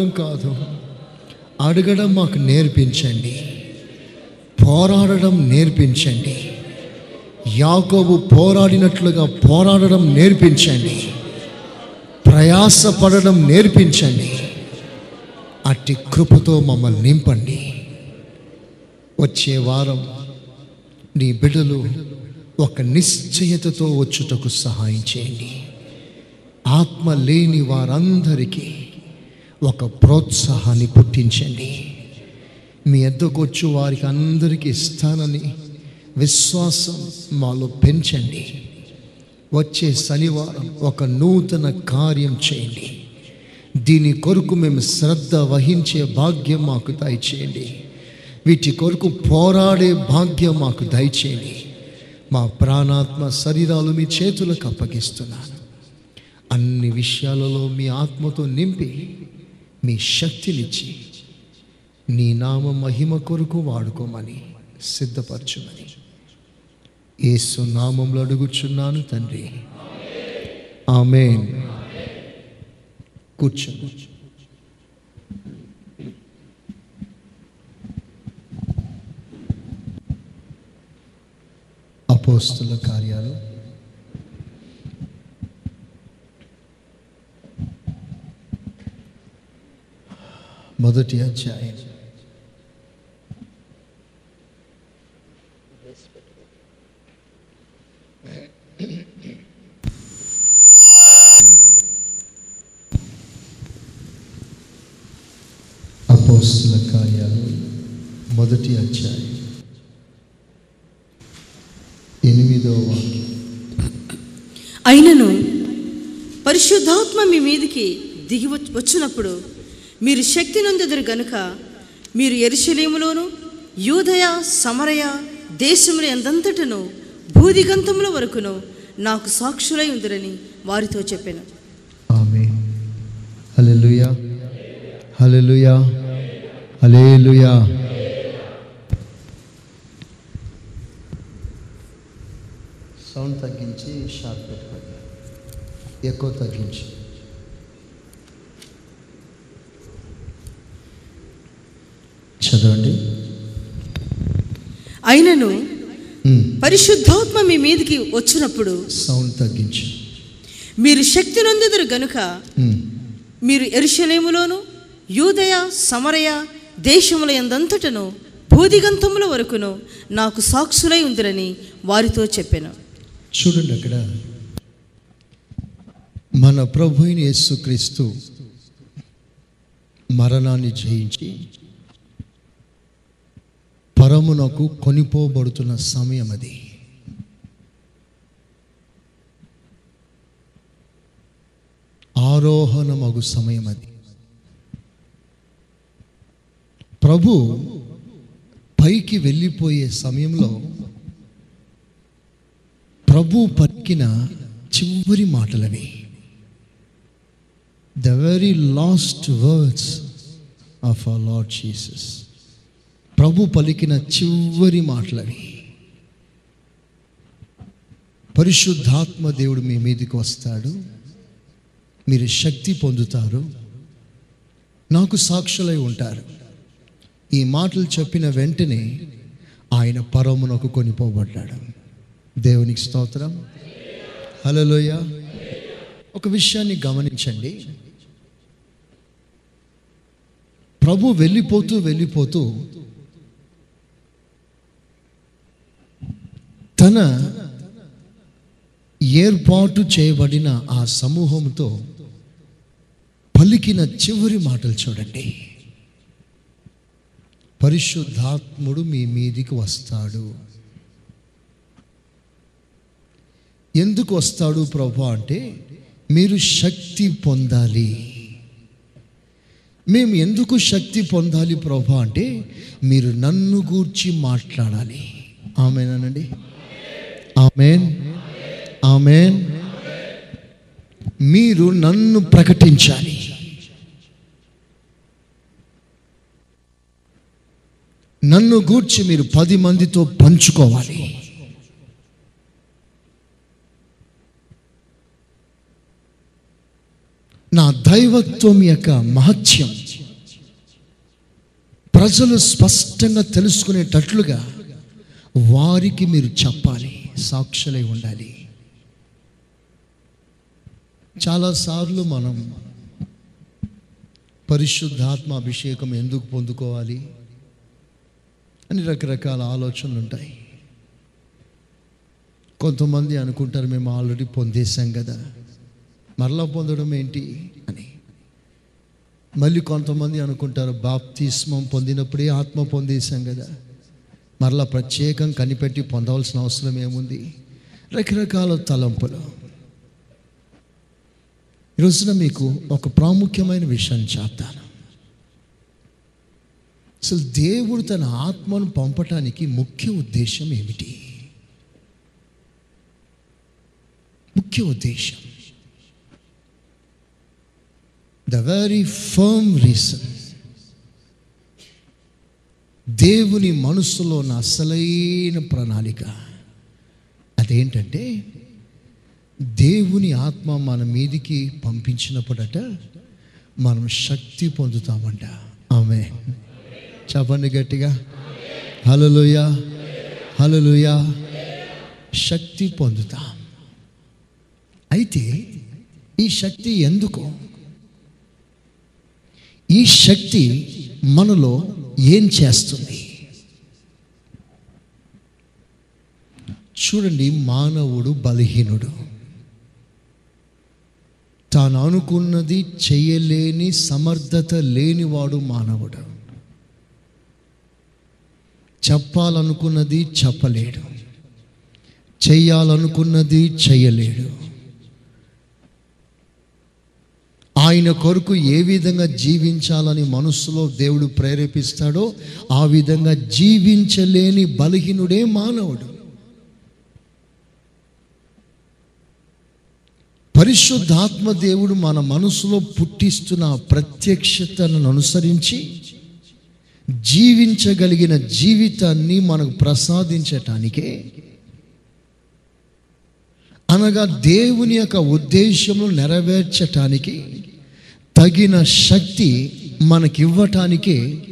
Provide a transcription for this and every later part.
కాదు. అడగడం మాకు నేర్పించండి. పోరాడడం నేర్పించండి. యాకోబు పోరాడినట్లుగా పోరాడడం నేర్పించండి. ప్రయాసపడడం నేర్పించండి. అట్టి కృపతో మమ్మల్ని నింపండి. వచ్చే వారం నీ బిడ్డలు ఒక నిశ్చయతతో వచ్చుటకు సహాయం చేయండి. ఆత్మ లేని వారందరికీ ఒక ప్రోత్సాహాన్ని పుట్టించండి. మీ ఎద్దకొచ్చు వారికి అందరికీ ఇస్తానని విశ్వాసం మాలో పెంచండి. వచ్చే శనివారం ఒక నూతన కార్యం చేయండి. దీని కొరకు మేము శ్రద్ధ వహించే భాగ్యం మాకు దయచేయండి. వీటి కొరకు పోరాడే భాగ్యం మాకు దయచేయండి. మా ప్రాణాత్మ శరీరాలు మీ చేతులకు అప్పగిస్తున్నాను అన్ని విషయాలలో మీ ఆత్మతో నింపి మీ శక్తినిచ్చి నీ నామ మహిమ కొరకు వాడుకోమని సిద్ధపరచుమని. ఏసు నామంలో అడుగుచున్నాను తండ్రి. ఆమె కూర్చో అపోస్తుల కార్యాలు మొదటి అధ్యాయం. అపోస్తుల కార్యాలు మొదటి అధ్యాయం. ఎనిమిదో వాక్యం. అయినను పరిశుద్ధాత్మ మీ మీదికి దిగి వచ్చినప్పుడు మీరు శక్తి నొందెదరు గనుక మీరు ఎరుశలేములోను యూదయ సమరయ దేశముల ఎంతంతటను భూదిగంతముల వరకును నాకు సాక్షులై ఉందిరని వారితో చెప్పాను. ఆమె హల్లెలూయా. హల్లెలూయా. సౌండ్ తగ్గించి షార్ప్ పెట్టుకోండి. ఎక్కువ తగ్గించి చదవండి అయినను ఉమ్, పరిశుద్ధాత్మ మీ మీదికి వచ్చినప్పుడు సౌండ్ తగ్గించి. మీరు శక్తి నొందెదరు గనుక ఉమ్, మీరు ఎరుషలేములోను యూదయ సమరయ దేశముల ఎందంతటను భూదిగంతముల వరకును నాకు సాక్షులై ఉందిరని వారితో చెప్పాను. చూడండి అక్కడ. మన ప్రభు యేసుక్రీస్తు మరణాన్ని జయించి పరమునకు కొనిపోబడుతున్న సమయం అది ఆరోహణమగు సమయం అది ప్రభు పైకి వెళ్ళిపోయే సమయంలో ప్రభు పలికిన చివరి మాటలవి. The very last words of our Lord Jesus ప్రభు పలికిన చివరి మాటలవి పరిశుద్ధాత్మ దేవుడు మీ మీదకి వస్తాడు. మీరు శక్తి పొందుతారు. నాకు సాక్షులై ఉంటారు. ఈ మాటలు చెప్పిన వెంటనే ఆయన పరమునకు కొనిపోబడ్డాడు. దేవునికి స్తోత్రం. హలోయ ఒక విషయాన్ని గమనించండి. ప్రభు వెళ్ళిపోతూ వెళ్ళిపోతూ తన ఏర్పాటు చేయబడిన ఆ సమూహంతో పలికిన చివరి మాటలు చూడండి. పరిశుద్ధాత్ముడు మీ మీదికి వస్తాడు. ఎందుకు వస్తాడు ప్రభు అంటే మీరు శక్తి పొందాలి. మేము ఎందుకు శక్తి పొందాలి ప్రభు అంటే మీరు నన్ను గూర్చి మాట్లాడాలి. ఆమెనానండి ఆమెన్. ఆమెన్. మీరు నన్ను ప్రకటించాలి. నన్ను గూర్చి మీరు పది మందితో పంచుకోవాలి. నా దైవత్వం యొక్క మహత్యం. ప్రజలు స్పష్టంగా తెలుసుకునేటట్లుగా వారికి మీరు చెప్పాలి. సాక్షులై ఉండాలి. చాలాసార్లు మనం పరిశుద్ధాత్మ అభిషేకం ఎందుకు పొందుకోవాలి అని రకరకాల ఆలోచనలు ఉంటాయి. కొంతమంది అనుకుంటారు మేము ఆల్రెడీ పొందేశాం కదా మరలా పొందడం ఏంటి అని. మళ్ళీ కొంతమంది అనుకుంటారు బాప్తిస్మం పొందినప్పుడే ఆత్మ పొందేశాం కదా మరలా ప్రత్యేకం కనిపెట్టి పొందవలసిన అవసరం ఏముంది? రకరకాల తలంపులు. ఈరోజున మీకు ఒక ప్రాముఖ్యమైన విషయం చెప్తాను అసలు దేవుడు తన ఆత్మను పంపటానికి ముఖ్య ఉద్దేశం ఏమిటి? ముఖ్య ఉద్దేశం. ద వెరీ ఫర్మ్ రీజన్ దేవుని మనసులో ఉన్న అసలైన ప్రణాళిక అదేంటంటే దేవుని ఆత్మ మన మీదికి పంపించినప్పుడట మనం శక్తి పొందుతామంట. ఆమె చెప్పండి గట్టిగా. హలోయ హలోయ శక్తి పొందుతాం. అయితే ఈ శక్తి ఎందుకు? ఈ శక్తి మనలో ఏం చేస్తుంది? చూడండి మానవుడు బలహీనుడు. తాను అనుకున్నది చేయలేని సమర్థత లేనివాడు మానవుడు. చెప్పాలనుకున్నది చెప్పలేడు. చెయ్యాలనుకున్నది చేయలేడు ఆయన కొరకు ఏ విధంగా జీవించాలని మనస్సులో దేవుడు ప్రేరేపిస్తాడో ఆ విధంగా జీవించలేని బలహీనుడే మానవుడు. పరిశుద్ధాత్మ దేవుడు మన మనసులో పుట్టిస్తున్న ప్రత్యక్షతను అనుసరించి జీవించగలిగిన జీవితాన్ని మనకు ప్రసాదించటానికే అనగా దేవుని యొక్క ఉద్దేశములు నెరవేర్చటానికి తగిన శక్తి మనకివ్వటానికే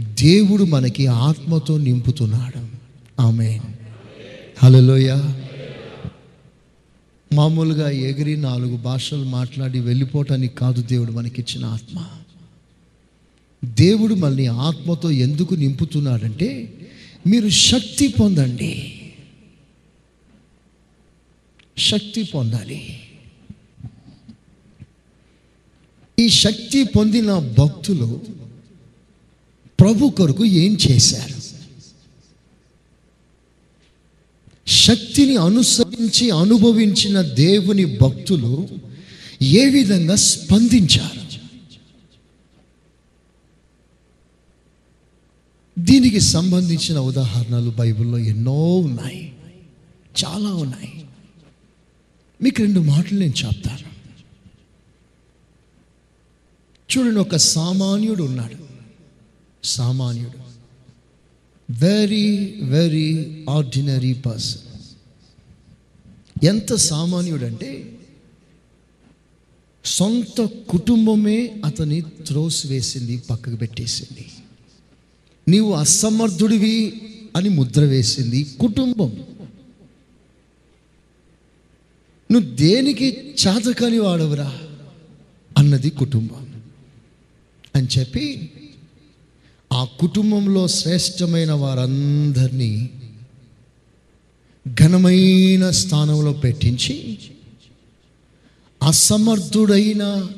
దేవుడు మనకి ఆత్మతో నింపుతున్నాడు. ఆమె హలోయ మామూలుగా ఎగిరి నాలుగు భాషలు మాట్లాడి వెళ్ళిపోవటానికి కాదు దేవుడు మనకిచ్చిన ఆత్మ. దేవుడు మనల్ని ఆత్మతో ఎందుకు నింపుతున్నాడంటే మీరు శక్తి పొందండి. శక్తి పొందాలి. ఈ శక్తి పొందిన భక్తులు ప్రభు కొరకు ఏం చేశారు? శక్తిని అనుసరించి అనుభవించిన దేవుని భక్తులు ఏ విధంగా స్పందించారు? దీనికి సంబంధించిన ఉదాహరణలు బైబిల్లో ఎన్నో ఉన్నాయి. చాలా ఉన్నాయి. మీకు రెండు మాటలు నేను చెప్తాను. చూడండి ఒక సామాన్యుడు ఉన్నాడు. సామాన్యుడు. వెరీ వెరీ ఆర్డినరీ పర్సన్ ఎంత సామాన్యుడంటే సొంత కుటుంబమే అతని త్రోస్ వేసింది పక్కకు పెట్టేసింది. నీవు అసమర్థుడివి అని ముద్ర వేసింది కుటుంబం. నువ్వు దేనికి చాతకాని వాడవురా అన్నది కుటుంబం. అని చెప్పి ఆ కుటుంబంలో శ్రేష్టమైన వారందరినీ ఘనమైన స్థానంలో పెట్టించి అసమర్థుడైన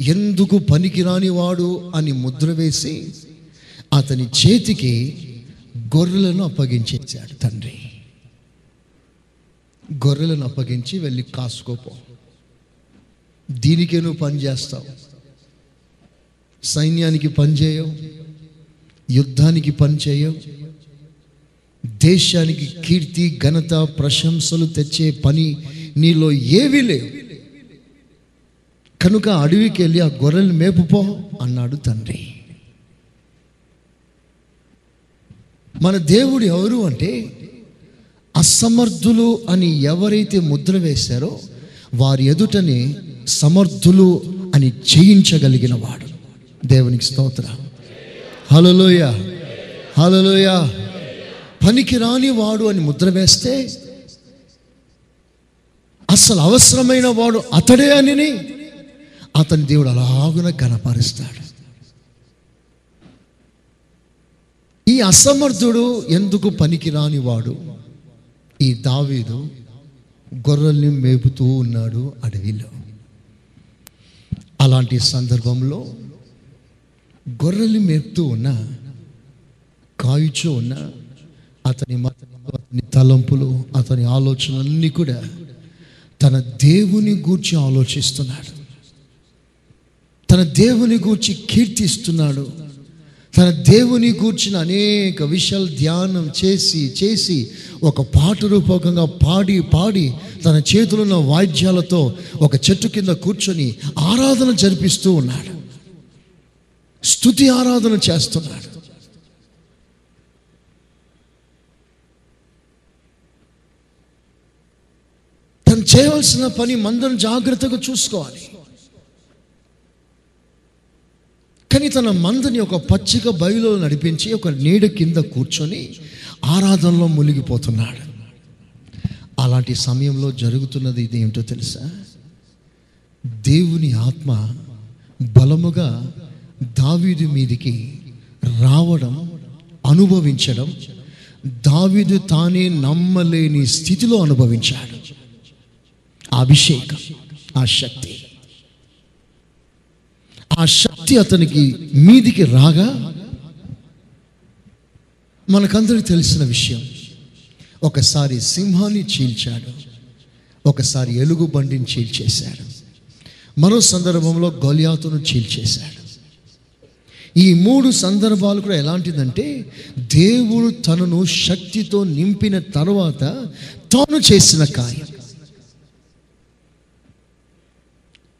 ఎందుకు పనికిరాని వాడు అని ముద్ర వేసి అతని చేతికి గొర్రెలను అప్పగించేశాడు తండ్రి. గొర్రెలను అప్పగించి వెళ్ళి కాసుకోపో. దీనికే నువ్వు పని చేస్తావు. సైన్యానికి పనిచేయవు యుద్ధానికి పని చేయవు దేశానికి కీర్తి ఘనత ప్రశంసలు తెచ్చే పని నీలో ఏవీ లేవు. కనుక అడవికి వెళ్ళి ఆ గొర్రెలు మేపుపో అన్నాడు తండ్రి. మన దేవుడు ఎవరు అంటే అసమర్థులు అని ఎవరైతే ముద్ర వేశారో వారి ఎదుటనే సమర్థులు అని చేయించగలిగిన వాడు. దేవునికి స్తోత్ర. హలోయ హలోయ పనికి రాని వాడు అని ముద్ర వేస్తే అసలు అవసరమైన వాడు అతడే అని అతని దేవుడు అలాగున కనపరుస్తాడు. ఈ అసమర్థుడు ఎందుకు పనికిరాని వాడు? ఈ దావీదు గొర్రెల్ని మేపుతూ ఉన్నాడు అడవిలో. అలాంటి సందర్భంలో గొర్రెల్ని మేపుతూ ఉన్న కాయుచూ ఉన్న అతని మ- అతని తలంపులు అతని ఆలోచనలన్నీ కూడా తన దేవుని గూర్చి ఆలోచిస్తున్నాడు. తన దేవుని గూర్చి కీర్తిస్తున్నాడు. తన దేవుని గూర్చిన అనేక విషయాలు ధ్యానం చేసి చేసి ఒక పాట రూపకంగా పాడి పాడి తన చేతులున్న వాయిద్యాలతో ఒక చెట్టు కింద కూర్చొని ఆరాధన జరిపిస్తూ ఉన్నాడు. స్తుతి ఆరాధన చేస్తున్నాడు. తను చేయవలసిన పని మందరం జాగ్రత్తగా చూసుకోవాలి. కానీ తన మందని ఒక పచ్చిక బయలులో నడిపించి ఒక నీడ కింద కూర్చొని ఆరాధనలో మునిగిపోతున్నాడు. అలాంటి సమయంలో జరుగుతున్నది ఇది ఏమిటో తెలుసా? దేవుని ఆత్మ బలముగా దావీదు మీదికి రావడం అనుభవించడం దావీదు తానే నమ్మలేని స్థితిలో అనుభవించాడు. అభిషేకం ఆ శక్తి. ఆ శక్తి అతనికి మీదికి రాగా మనకందరికి తెలిసిన విషయం ఒకసారి సింహాన్ని చీల్చాడు ఒకసారి ఎలుగు బండిని చీల్చేశాడు మరో సందర్భంలో గొలియాతును చీల్చేశాడు. ఈ మూడు సందర్భాలు కూడా ఎలాంటిదంటే దేవుడు తనను శక్తితో నింపిన తర్వాత తాను చేసిన కార్యం.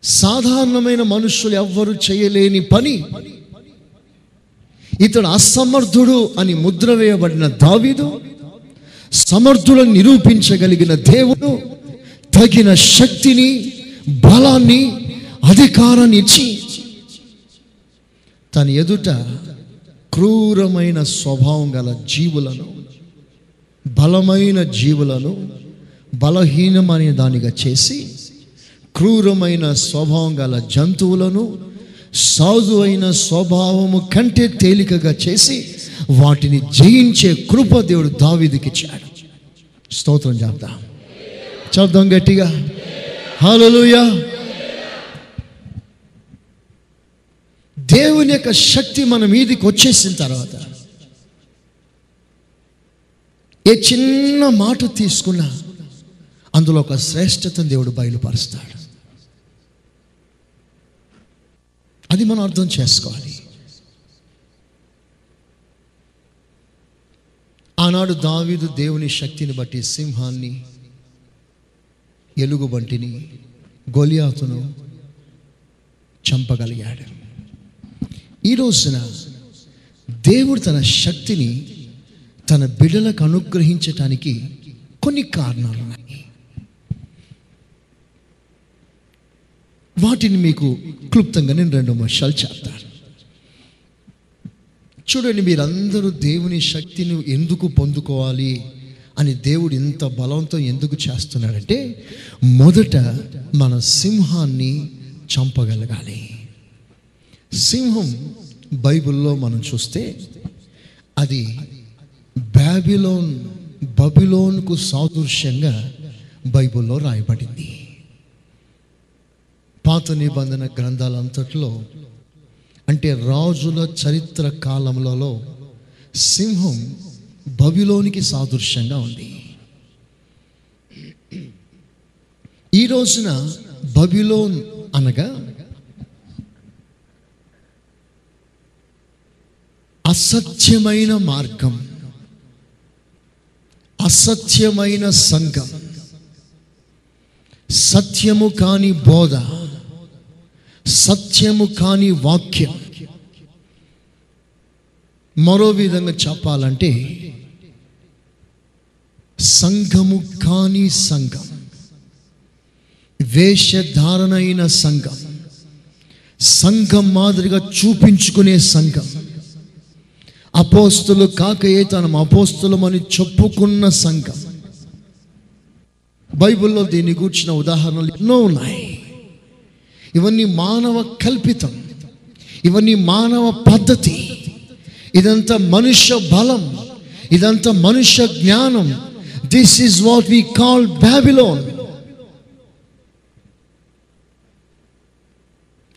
సాధారణమైన మనుషులు ఎవ్వరు చేయలేని పని. ఇతడు అసమర్థుడు అని ముద్ర వేయబడిన దావీదు సమర్థులను నిరూపించగలిగిన దేవుడు తగిన శక్తిని బలాన్ని అధికారాన్ని ఇచ్చి తన ఎదుట క్రూరమైన స్వభావం గల జీవులను బలమైన జీవులను బలహీనమైన దానిగా చేసి క్రూరమైన స్వభావం గల జంతువులను సాధు అయిన స్వభావము కంటే తేలికగా చేసి వాటిని జయించే కృప దేవుడు దావీదుకి ఇచ్చాడు. స్తోత్రం చెప్దాం. చెప్దాం గట్టిగా. హలోయా దేవుని యొక్క శక్తి మన మీదికి వచ్చేసిన తర్వాత ఏ చిన్న మాట తీసుకున్నా అందులో ఒక శ్రేష్టతను దేవుడు బయలుపరుస్తాడు. అది మనం అర్థం చేసుకోవాలి. ఆనాడు దావీదు దేవుని శక్తిని బట్టి సింహాన్ని ఎలుగుబంటిని గొలియాతును చంపగలిగాడు. ఈ రోజున దేవుడు తన శక్తిని తన బిడ్డలకు అనుగ్రహించటానికి కొన్ని కారణాలు ఉన్నాయి. వాటిని మీకు క్లుప్తంగా నేను రెండు వర్షాలు చెప్తాను. చూడండి మీరందరూ దేవుని శక్తిని ఎందుకు పొందుకోవాలి అని దేవుడు ఇంత బలంతో ఎందుకు చేస్తున్నాడంటే మొదట మన సింహాన్ని చంపగలగాలి. సింహం బైబిల్లో మనం చూస్తే అది బాబిలోన్ బబిలోన్కు సాదృశ్యంగా బైబిల్లో రాయబడింది. పాత నిబంధన గ్రంథాలంతట్లో అంటే రాజుల చరిత్ర కాలంలో సింహం బబిలోనికి సాదృశ్యంగా ఉంది. ఈ రోజున బబిలోన్ అనగా అసత్యమైన మార్గం. అసత్యమైన సంఘం. సత్యము కాని బోధ. సత్యము కాని వాక్యం. మరో విధంగా చెప్పాలంటే సంఘము కాని సంఘం. వేషధారణ అయిన సంఘం. సంఘం మాదిరిగా చూపించుకునే సంఘం. అపోస్తులు కాకయే తన అపోస్తులమని చెప్పుకున్న సంఘం. బైబిల్లో దీన్ని గూర్చిన ఉదాహరణలు ఎన్నో ఉన్నాయి. ఇవన్నీ మానవ కల్పితం. ఇవన్నీ మానవ పద్ధతి. ఇదంతా మనుష్య బలం. ఇదంతా మనుష్య జ్ఞానం. This is what we call Babylon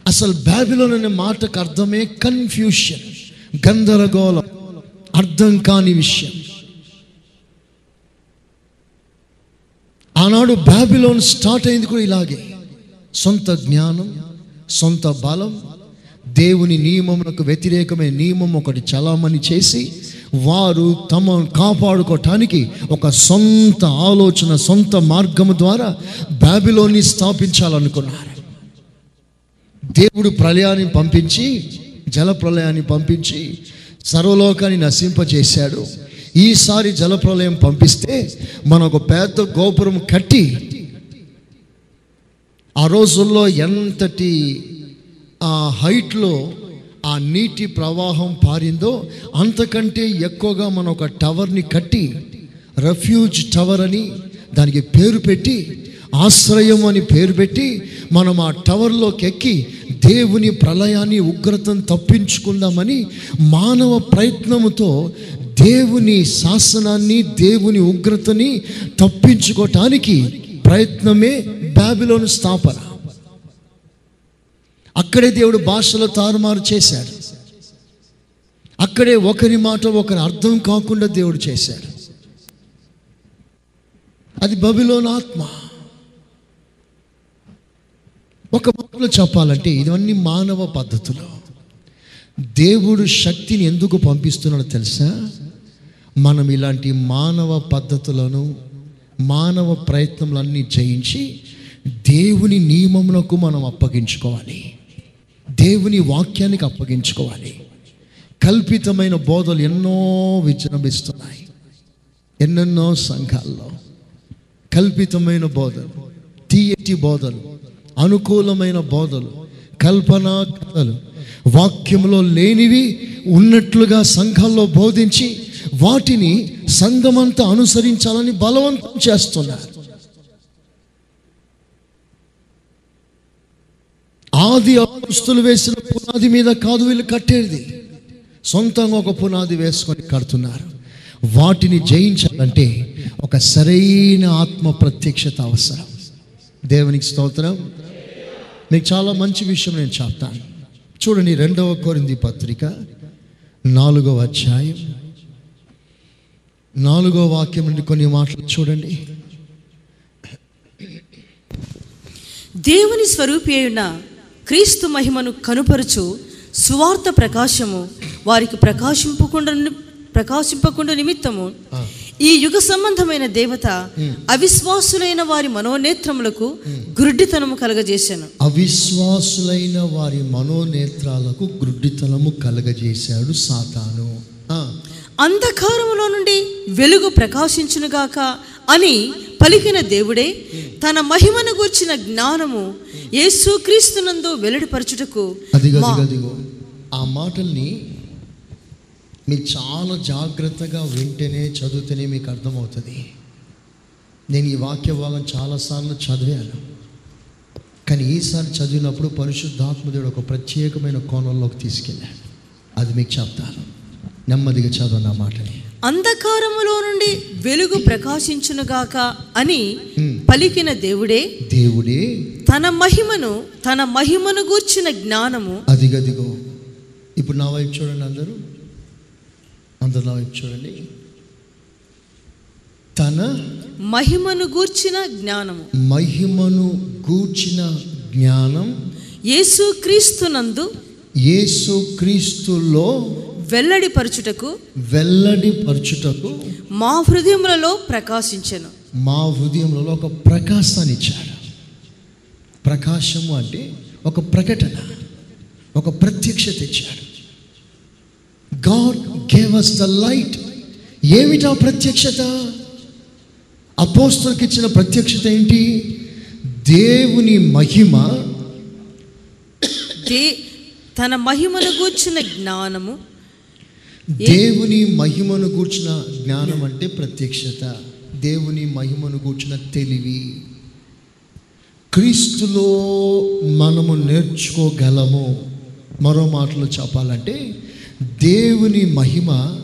అసలు బ్యాబిలోన్ అనే మాటకు అర్థమే కన్ఫ్యూషన్ గందరగోళం అర్థం కాని విషయం. ఆనాడు బ్యాబిలోన్ స్టార్ట్ అయింది కూడా ఇలాగే. సొంత జ్ఞానం సొంత బలం దేవుని నియమములకు వ్యతిరేకమైన నియమం ఒకటి చలామణి చేసి వారు తమ కాపాడుకోవటానికి ఒక సొంత ఆలోచన సొంత మార్గము ద్వారా బ్యాబిలోని స్థాపించాలనుకున్నారు. దేవుడు ప్రళయాన్ని పంపించి జలప్రలయాన్ని పంపించి సర్వలోకాన్ని నశింపజేశాడు. ఈసారి జలప్రలయం పంపిస్తే మన ఒక పెద్ద గోపురం కట్టి ఆ రోజుల్లో ఎంతటి ఆ హైట్లో ఆ నీటి ప్రవాహం పారిందో అంతకంటే ఎక్కువగా మనం ఒక టవర్ని కట్టి రెఫ్యూజ్ టవర్ అని దానికి పేరు పెట్టి ఆశ్రయం అని పేరు పెట్టి మనం ఆ టవర్లోకి ఎక్కి దేవుని ప్రళయాన్ని ఉగ్రతను తప్పించుకుందామని మానవ ప్రయత్నముతో దేవుని శాసనాన్ని దేవుని ఉగ్రతని తప్పించుకోవటానికి ప్రయత్నమే బ్యాబిలోని స్థాపన. అక్కడే దేవుడు భాషలో తారుమారు చేశాడు. అక్కడే ఒకరి మాట ఒకరి అర్థం కాకుండా దేవుడు చేశాడు. అది బబిలోని ఆత్మ. ఒక మాటలో చెప్పాలంటే ఇవన్నీ మానవ పద్ధతులు. దేవుడు శక్తిని ఎందుకు పంపిస్తున్నాడో తెలుసా? మనం ఇలాంటి మానవ పద్ధతులను మానవ ప్రయత్నములన్నీ జయించి దేవుని నియమమునకు మనం అప్పగించుకోవాలి. దేవుని వాక్యానికి అప్పగించుకోవాలి. కల్పితమైన బోధలు ఎన్నో విజృంభిస్తున్నాయి. ఎన్నెన్నో సంఘాల్లో కల్పితమైన బోధలు తీయటి బోధలు అనుకూలమైన బోధలు కల్పన కథలు వాక్యంలో లేనివి ఉన్నట్లుగా సంఘంలో బోధించి వాటిని సంఘమంతా అనుసరించాలని బలవంతం చేస్తున్నారు. ఆది అపస్తులు వేసిన పునాది మీద కాదు వీళ్ళు కట్టేది. సొంతంగా ఒక పునాది వేసుకొని కడుతున్నారు. వాటిని జయించాలంటే ఒక సరైన ఆత్మ ప్రత్యక్షత అవసరం. దేవునికి స్తోత్రం. మీకు చాలా మంచి విషయం నేను చెప్తాను. చూడండి రెండవ కొరింది పత్రిక నాలుగవ అధ్యాయం. నాలుగో వాక్యం నుండి కొన్ని మాటలు చూడండి. దేవుని స్వరూపి అయిన క్రీస్తు మహిమను కనుపరుచు సువార్త ప్రకాశము వారికి ప్రకాశింపకుండా ప్రకాశింపకుండా నిమిత్తము. ఈ యుగ సంబంధమైన దేవత అవిశ్వాసులైన వారి మనోనేత్రములకు గురుడితనము కలగజేశాను. అవిశ్వాసులైన వారి మనోనేత్రాలకు గ్రుడ్డితనము కలగజేశాడు సాతాను. అంధకారములో నుండి వెలుగు ప్రకాశించునుగాక అని పలికిన దేవుడే తన మహిమను గూర్చిన జ్ఞానము యేసుక్రీస్తునందు అదిగో అదిగో. ఆ మాటల్ని మీరు చాలా జాగ్రత్తగా వింటేనే చదివితేనే మీకు అర్థమవుతుంది. నేను ఈ వాక్య భాగం చాలాసార్లు చదివాను. కానీ ఈసారి చదివినప్పుడు పరిశుద్ధాత్మదేవుడు ఒక ప్రత్యేకమైన కోణంలోకి తీసుకెళ్ళాడు. అది మీకు చెప్తాను. నెమ్మదిగా చదవండి ఆ మాటని. అంధకారములో నుండి వెలుగు ప్రకాశించునుగాక అని. పలికిన దేవుడే దేవుడే. తన మహిమను తన మహిమను గూర్చిన జ్ఞానము అదిగదిగో. ఇప్పుడు నా వైపు చూడండి అందరూ. వైపు చూడండి. తన మహిమను గూర్చిన జ్ఞానము. మహిమను గూర్చిన జ్ఞానం యేసుక్రీస్తునందు యేసు క్రీస్తులో వెల్లడిపరచుటకు వెల్లడిపరచుటకు మా హృదయములలో ప్రకాశించెను. మా హృదయంలో ఒక ప్రకాశాన్ని ఇచ్చాడు. ప్రకాశము అంటే ఒక ప్రకటన ఒక ప్రత్యక్షత ఇచ్చాడు. God gave us the light ఏమిటా ప్రత్యక్షత? అపోస్తులకు ఇచ్చిన ప్రత్యక్షత ఏంటి? దేవుని మహిమ. దే తన మహిమను గూర్చిన జ్ఞానము. దేవుని మహిమను గూర్చిన జ్ఞానం అంటే ప్రత్యక్షత. దేవుని మహిమను గూర్చిన తెలివి. క్రీస్తులో మనము నేర్చుకోగలము. మరో మాటలో చెప్పాలంటే దేవుని మహిమ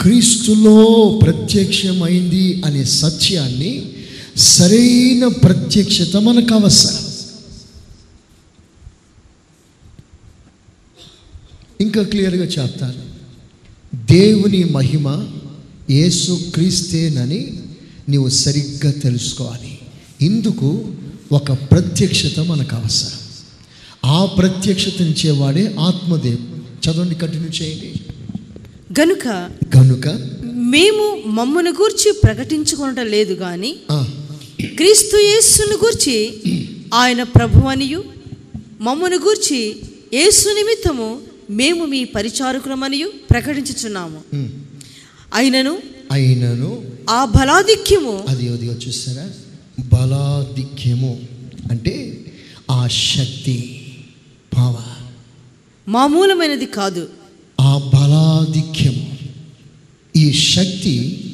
క్రీస్తులో ప్రత్యక్షమైంది అనే సత్యాన్ని సరైన ప్రత్యక్షత మనకు అవసరం. ఇంకా క్లియర్గా చెప్తాను. దేవుని మహిమ యేసు క్రీస్తేనని నీవు సరిగ్గా తెలుసుకోవాలి. ఇందుకు ఒక ప్రత్యక్షత మనకు అవసరం. ఆ ప్రత్యక్షతనిచ్చేవాడే ఆత్మదేవుడు. చదవండి కంటిన్యూ చేయండి. గనుక కనుక మేము మమ్మను గూర్చి ప్రకటించుకొనటం లేదు గాని ఆ, క్రీస్తు యేసును గూర్చి ఆయన ప్రభువనియు మమ్మను గూర్చి యేసు నిమిత్తము మేము మీ పరిచారకులమనియు ప్రకటించుచున్నాము. అయినను అయినను ఆ బలాధిక్యము అది అది వచ్చేసారా బలాధిక్యము అంటే ఆ శక్తి భావ మామూలమైనది కాదు. ఆ బలాధిక్యము ఈ శక్తి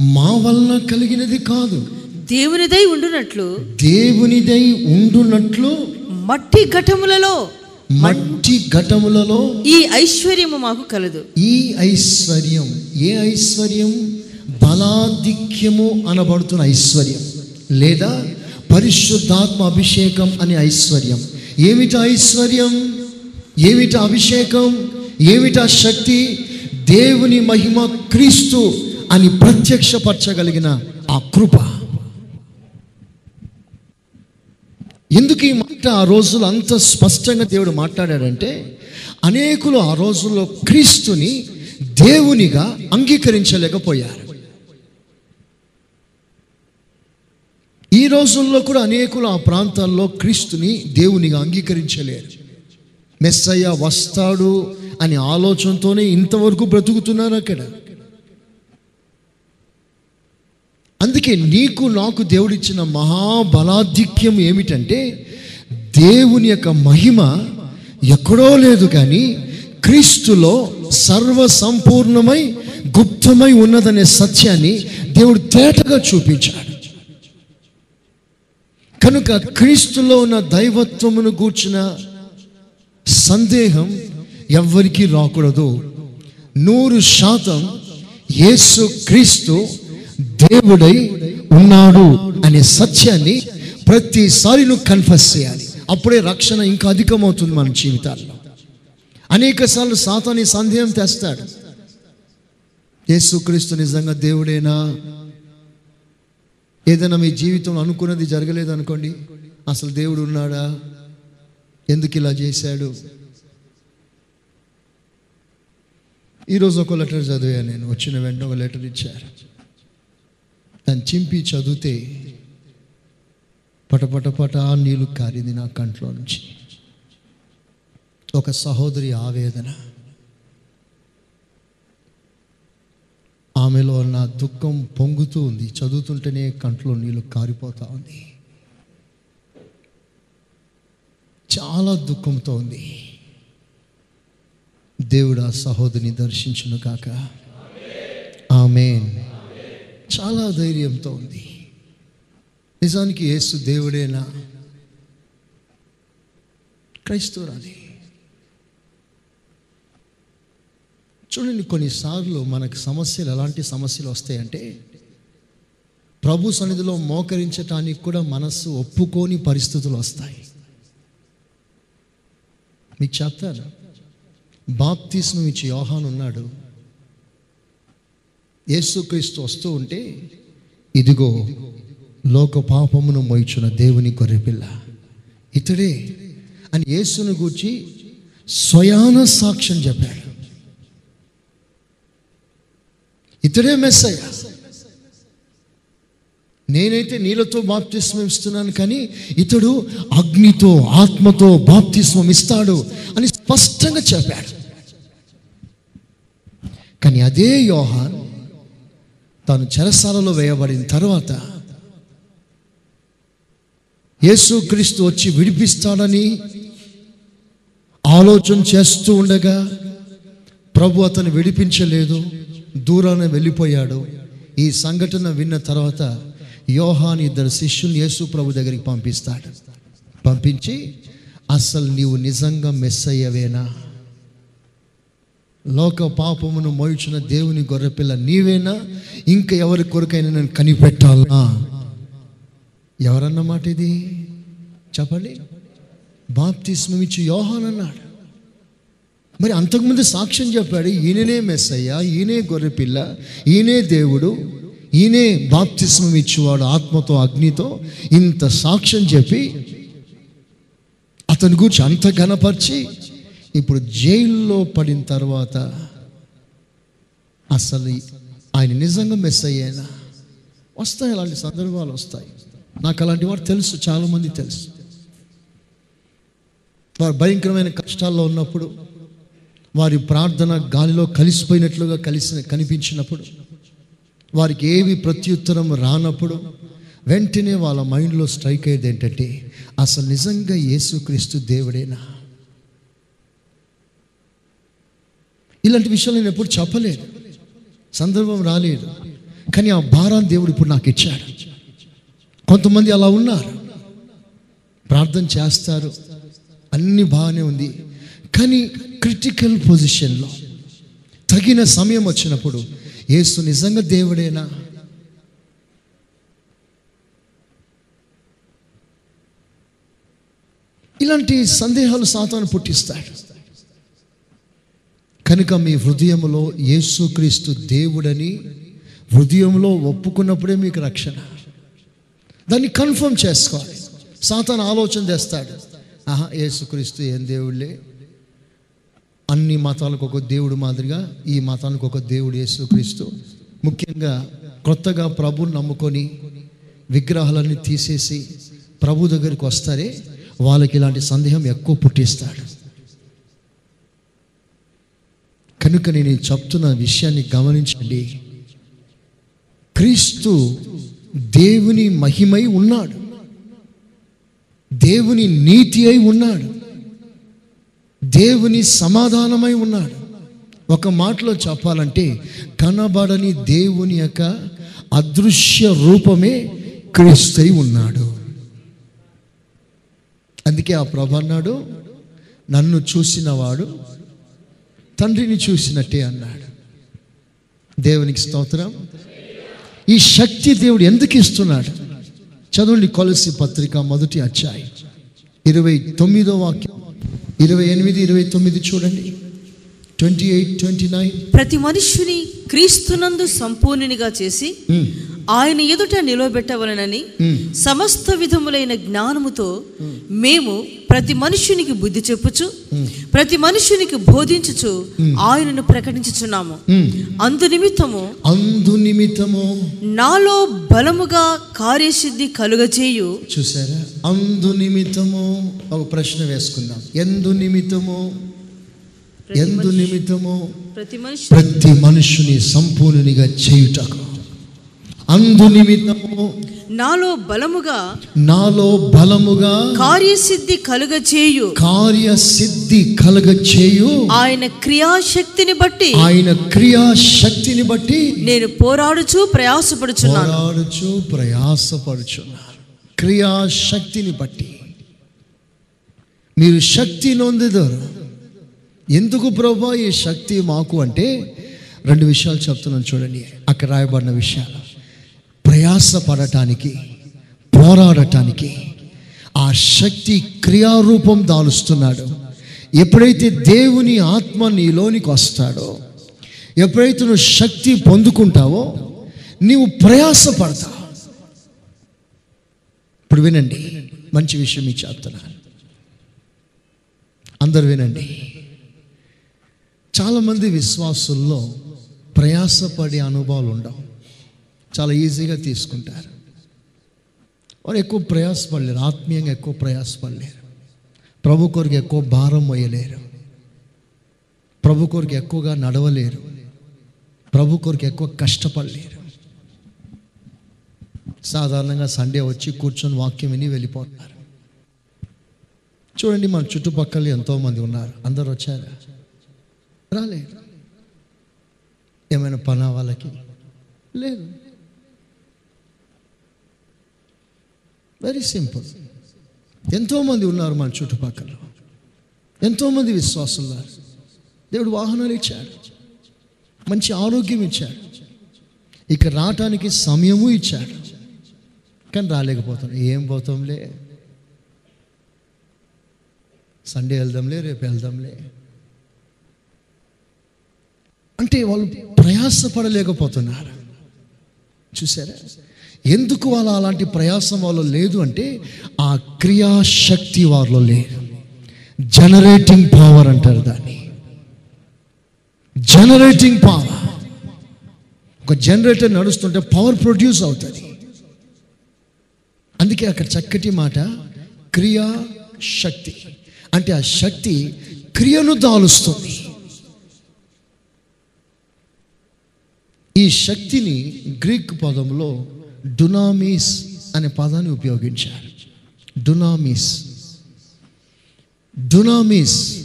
మా వలన కలిగినది కాదు. దేవునిదై ఉండునట్లు దేవునిదై ఉండునట్లు మట్టి ఘటములలో మట్టి ఘటములలో ఈ ఐశ్వర్యము మాకు కలదు. ఈ ఐశ్వర్యం ఏ ఐశ్వర్యం? బలాధిక్యము అనబడుతున్న ఐశ్వర్యం లేదా పరిశుద్ధాత్మ అభిషేకం అనే ఐశ్వర్యం. ఏమిటి ఐశ్వర్యం? ఏమిటి అభిషేకం ఏమిటి శక్తి దేవుని మహిమ క్రీస్తు అని ప్రత్యక్షపరచగలిగిన ఆ కృప. ఎందుకు ఈ మాట ఆ రోజులు అంత స్పష్టంగా దేవుడు మాట్లాడాడంటే అనేకులు ఆ రోజుల్లో క్రీస్తుని దేవునిగా అంగీకరించలేకపోయారు. ఈ రోజుల్లో కూడా అనేకులు ఆ ప్రాంతాల్లో క్రీస్తుని దేవునిగా అంగీకరించలేరు. మెస్సయ్య వస్తాడు అనే ఆలోచనతోనే ఇంతవరకు బ్రతుకుతున్నారు అక్కడ. అందుకే నీకు నాకు దేవుడిచ్చిన మహాబలాధిక్యం ఏమిటంటే దేవుని యొక్క మహిమ ఎక్కడో లేదు కానీ క్రీస్తులో సర్వసంపూర్ణమై గుప్తమై ఉన్నదనే సత్యాన్ని దేవుడు తేటగా చూపించాడు. కనుక క్రీస్తులో ఉన్న దైవత్వమును గూర్చిన సందేహం ఎవ్వరికీ రాకూడదు. నూరు శాతం యేసు క్రీస్తు దేవుడై ఉన్నాడు అనే సత్యాన్ని ప్రతిసారి నువ్వు కన్ఫెస్ చేయాలి. అప్పుడే రక్షణ ఇంకా అధికమవుతుంది మన జీవితాల్లో. అనేక సార్లు సాతాన్ని సందేహం తెస్తాడు. యేసుక్రీస్తు నిజంగా దేవుడేనా? ఏదైనా మీ జీవితంలో అనుకున్నది జరగలేదు అనుకోండి అసలు దేవుడు ఉన్నాడా? ఎందుకు ఇలా చేశాడు? ఈరోజు ఒక లెటర్ చదివాను నేను. వచ్చిన వెంటనే ఒక లెటర్ ఇచ్చారు. దాన్ని చింపి చదివితే పటపట పట నీళ్ళు కారింది నా కంట్లో నుంచి. ఒక సహోదరి ఆవేదన. ఆమెలో నా దుఃఖం పొంగుతూ ఉంది. చదువుతుంటేనే కంట్లో నీళ్ళు కారిపోతూ ఉంది. చాలా దుఃఖంతో ఉంది. దేవుడు ఆ సహోదరిని దర్శించును కాక ఆమె చాలా ధైర్యంతో ఉంది. నిజానికి యేసు దేవుడేనా? క్రైస్తవురాలి. చూడండి కొన్నిసార్లు మనకు సమస్యలు ఎలాంటి సమస్యలు వస్తాయంటే ప్రభు సన్నిధిలో మోకరించటానికి కూడా మనస్సు ఒప్పుకోని పరిస్థితులు వస్తాయి. మీకు చెప్తారు బాప్తిస్మం ఇచ్చి యోహాన్ ఉన్నాడు. యేసుక్రీస్తు వస్తూ ఉంటే ఇదిగో లోక పాపమును మోయిచున్న దేవుని గొర్రెపిల్ల ఇతడే అని యేసును గూర్చి స్వయాన సాక్ష్యం చెప్పాడు. ఇతడే మెస్సయ్య. నేనైతే నీళ్ళతో బాప్తిస్మం ఇస్తున్నాను కానీ ఇతడు అగ్నితో ఆత్మతో బాప్తిస్మం ఇస్తాడు అని స్పష్టంగా చెప్పాడు. కానీ అదే యోహాన్ తాను చెరసాలలో వేయబడిన తర్వాత యేసుక్రీస్తు వచ్చి విడిపిస్తాడని ఆలోచన చేస్తూ ఉండగా ప్రభు అతను విడిపించలేదు దూరాన వెళ్ళిపోయాడు. ఈ సంఘటన విన్న తర్వాత యోహాన్ ఇద్దరు శిష్యులు యేసు ప్రభు దగ్గరికి పంపిస్తాడు. పంపించి అసలు నీవు నిజంగా మెస్ అయ్యవేనా లోక పాపమును మోయించిన దేవుని గొర్రెపిల్ల నీవేనా? ఇంకా ఎవరి కొరకైనా నేను కనిపెట్టాలా? ఎవరన్నమాట ఇది? చెప్పండి. బాప్తిస్మం ఇచ్చి యోహాన్ అన్నాడు. మరి అంతకుముందు సాక్ష్యం చెప్పాడు ఈయననే మెస్సయ్య ఈయనే గొర్రెపిల్ల ఈయనే దేవుడు ఈయనే బాప్తిస్మం ఇచ్చేవాడు ఆత్మతో అగ్నితో. ఇంత సాక్ష్యం చెప్పి అతని గురించి అంత ఘనపరిచి ఇప్పుడు జైల్లో పడిన తర్వాత అసలు ఆయన నిజంగా మెస్ అయ్యేనా వస్తాయి అలాంటి సందర్భాలు వస్తాయి. నాకు అలాంటి వారు తెలుసు చాలామంది తెలుసు. వారు భయంకరమైన కష్టాల్లో ఉన్నప్పుడు వారి ప్రార్థన గాలిలో కలిసిపోయినట్లుగా కలిసి కనిపించినప్పుడు వారికి ఏవి ప్రత్యుత్తరం రానప్పుడు వెంటనే వాళ్ళ మైండ్లో స్ట్రైక్ అయ్యేది ఏంటంటే అసలు నిజంగా యేసుక్రీస్తు దేవుడేనా? ఇలాంటి విషయాలు నేను ఎప్పుడు చెప్పలేదు. సందర్భం రాలేదు. కానీ ఆ భారాన్ని దేవుడు ఇప్పుడు నాకు ఇచ్చాడు. కొంతమంది అలా ఉన్నారు. ప్రార్థన చేస్తారు. అన్ని బాగానే ఉంది. కానీ క్రిటికల్ పొజిషన్లో తగిన సమయం వచ్చినప్పుడు యేసు నిజంగా దేవుడేనా? ఇలాంటి సందేహాలు సాతాను పుట్టిస్తాడు. కనుక మీ హృదయంలో యేసుక్రీస్తు దేవుడని హృదయంలో ఒప్పుకున్నప్పుడే మీకు రక్షణ. దాన్ని కన్ఫర్మ్ చేసుకోవాలి. సాతాను ఆలోచన చేస్తాడు. ఆహా యేసుక్రీస్తు ఏం దేవుళ్ళే? అన్ని మతాలకు ఒక దేవుడు మాదిరిగా ఈ మతానికి ఒక దేవుడు యేసుక్రీస్తు. ముఖ్యంగా కొత్తగా ప్రభుని నమ్ముకొని విగ్రహాలన్నీ తీసేసి ప్రభు దగ్గరికి వస్తారే వాళ్ళకి ఇలాంటి సందేహం ఎక్కువ పుట్టిస్తాడు. కనుక నేను చెప్తున్న విషయాన్ని గమనించండి. క్రీస్తు దేవుని మహిమై ఉన్నాడు. దేవుని నీతి అయి ఉన్నాడు. దేవుని సమాధానమై ఉన్నాడు. ఒక మాటలో చెప్పాలంటే కనబడని దేవుని యొక్క అదృశ్య రూపమే క్రీస్తై ఉన్నాడు. అందుకే ఆ ప్రభు అన్నాడు నన్ను చూసినవాడు తండ్రిని చూసినట్టే అన్నాడు. దేవునికి స్తోత్రం. ఈ శక్తి దేవుడు ఎందుకు ఇస్తున్నాడు? చదవండి కొలసి పత్రిక మొదటి అధ్యాయం. ఇరవై తొమ్మిదో వాక్యం. ఇరవై ఎనిమిది ఇరవై తొమ్మిది చూడండి. ట్వంటీ ఎయిట్ ట్వంటీ నైన్ ప్రతి మనుష్యుని క్రీస్తునందు సంపూర్ణునిగా చేసి ఆయన ఎదుట నిలవబెట్టవలనని సమస్త విధములైన జ్ఞానముతో మేము. ప్రతి మనుష్యునికి బుద్ధి చెప్పుచు ప్రతి మనుష్యునికి బోధించుచు ఆయనను ప్రకటించుచున్నాము. అందు నిమిత్తము అందు నిమిత్తము నాలో బలముగా కార్యసిద్ధి కలుగచేయు చూసారా? అందు నిమిత్తము ఒక ప్రశ్న వేసుకుందాం. ఎందు నిమిత్తము? ఎందు నిమిత్తము? ప్రతి మనిషి ప్రతి మనుషుని సంపూర్ణునిగా చేయుటకు. అందు నిమిత్తము నాలో బలముగా నాలో బలముగా కార్యసిద్ధి కలుగచేయు. కార్యసిద్ధి కలగ చేయు ఆయన క్రియాశక్తిని బట్టి ఆయన క్రియాశక్తిని బట్టి నేను పోరాడుచు ప్రయాసపడుచున్నాను. పోరాడుచు ప్రయాసపడుచున్నారు క్రియాశక్తిని బట్టి. మీరు శక్తి నొందుదరు. ఎందుకు ప్రభా ఈ శక్తి మాకు అంటే రెండు విషయాలు చెప్తున్నాను చూడండి. అక్కడ రాయబడిన విషయాలు. ప్రయాసపడటానికి పోరాడటానికి ఆ శక్తి క్రియారూపం దాలుస్తున్నాడు. ఎప్పుడైతే దేవుని ఆత్మ నీలోనికి వస్తాడో ఎప్పుడైతే నువ్వు శక్తి పొందుకుంటావో నీవు ప్రయాసపడతావు. ఇప్పుడు వినండి మంచి విషయం మీకు చెప్తున్నాను అందరు వినండి. చాలామంది విశ్వాసుల్లో ప్రయాసపడే అనుభవాలు ఉండవు. చాలా ఈజీగా తీసుకుంటారు. వారు ఎక్కువ ప్రయాసపడలేరు ఆత్మీయంగా ఎక్కువ ప్రయాసపడలేరు. ప్రభు కొరకు ఎక్కువ భారం వేయలేరు ప్రభు కొరకు ఎక్కువగా నడవలేరు. ప్రభు కొరకు ఎక్కువ కష్టపడలేరు. సాధారణంగా సండే వచ్చి కూర్చొని వాక్యం విని వెళ్ళిపోతున్నారు. చూడండి మన చుట్టుపక్కల ఎంతోమంది ఉన్నారు. అందరు వచ్చారా? రాలేదు. ఏమైనా పనా వాళ్ళకి? లేదు. వెరీ సింపుల్ ఎంతోమంది ఉన్నారు మన చుట్టుపక్కల. ఎంతోమంది విశ్వాసులు దేవుడు వాహనాలు ఇచ్చాడు. మంచి ఆరోగ్యం ఇచ్చాడు. ఇక రావటానికి సమయము ఇచ్చాడు. కానీ రాలేకపోతాను ఏం పోతాంలే? సండే వెళ్దాంలే రేపు వెళ్దాంలే. అంటే వాళ్ళు ప్రయాసపడలేకపోతున్నారు. చూసారా? ఎందుకు వాళ్ళ అలాంటి ప్రయాసం వాళ్ళు లేదు అంటే ఆ క్రియాశక్తి వారిలో లేదు. జనరేటింగ్ పవర్ అంటారు దాన్ని. జనరేటింగ్ పవర్ ఒక జనరేటర్ నడుస్తుంటే పవర్ ప్రొడ్యూస్ అవుతుంది. అందుకే అక్కడ చక్కటి మాట క్రియా శక్తి అంటే ఆ శక్తి క్రియను దాలుస్తుంది. ఈ శక్తిని గ్రీక్ పదంలో డునామీస్ అనే పదాన్ని ఉపయోగించారు. డునామీస్ డునామీస్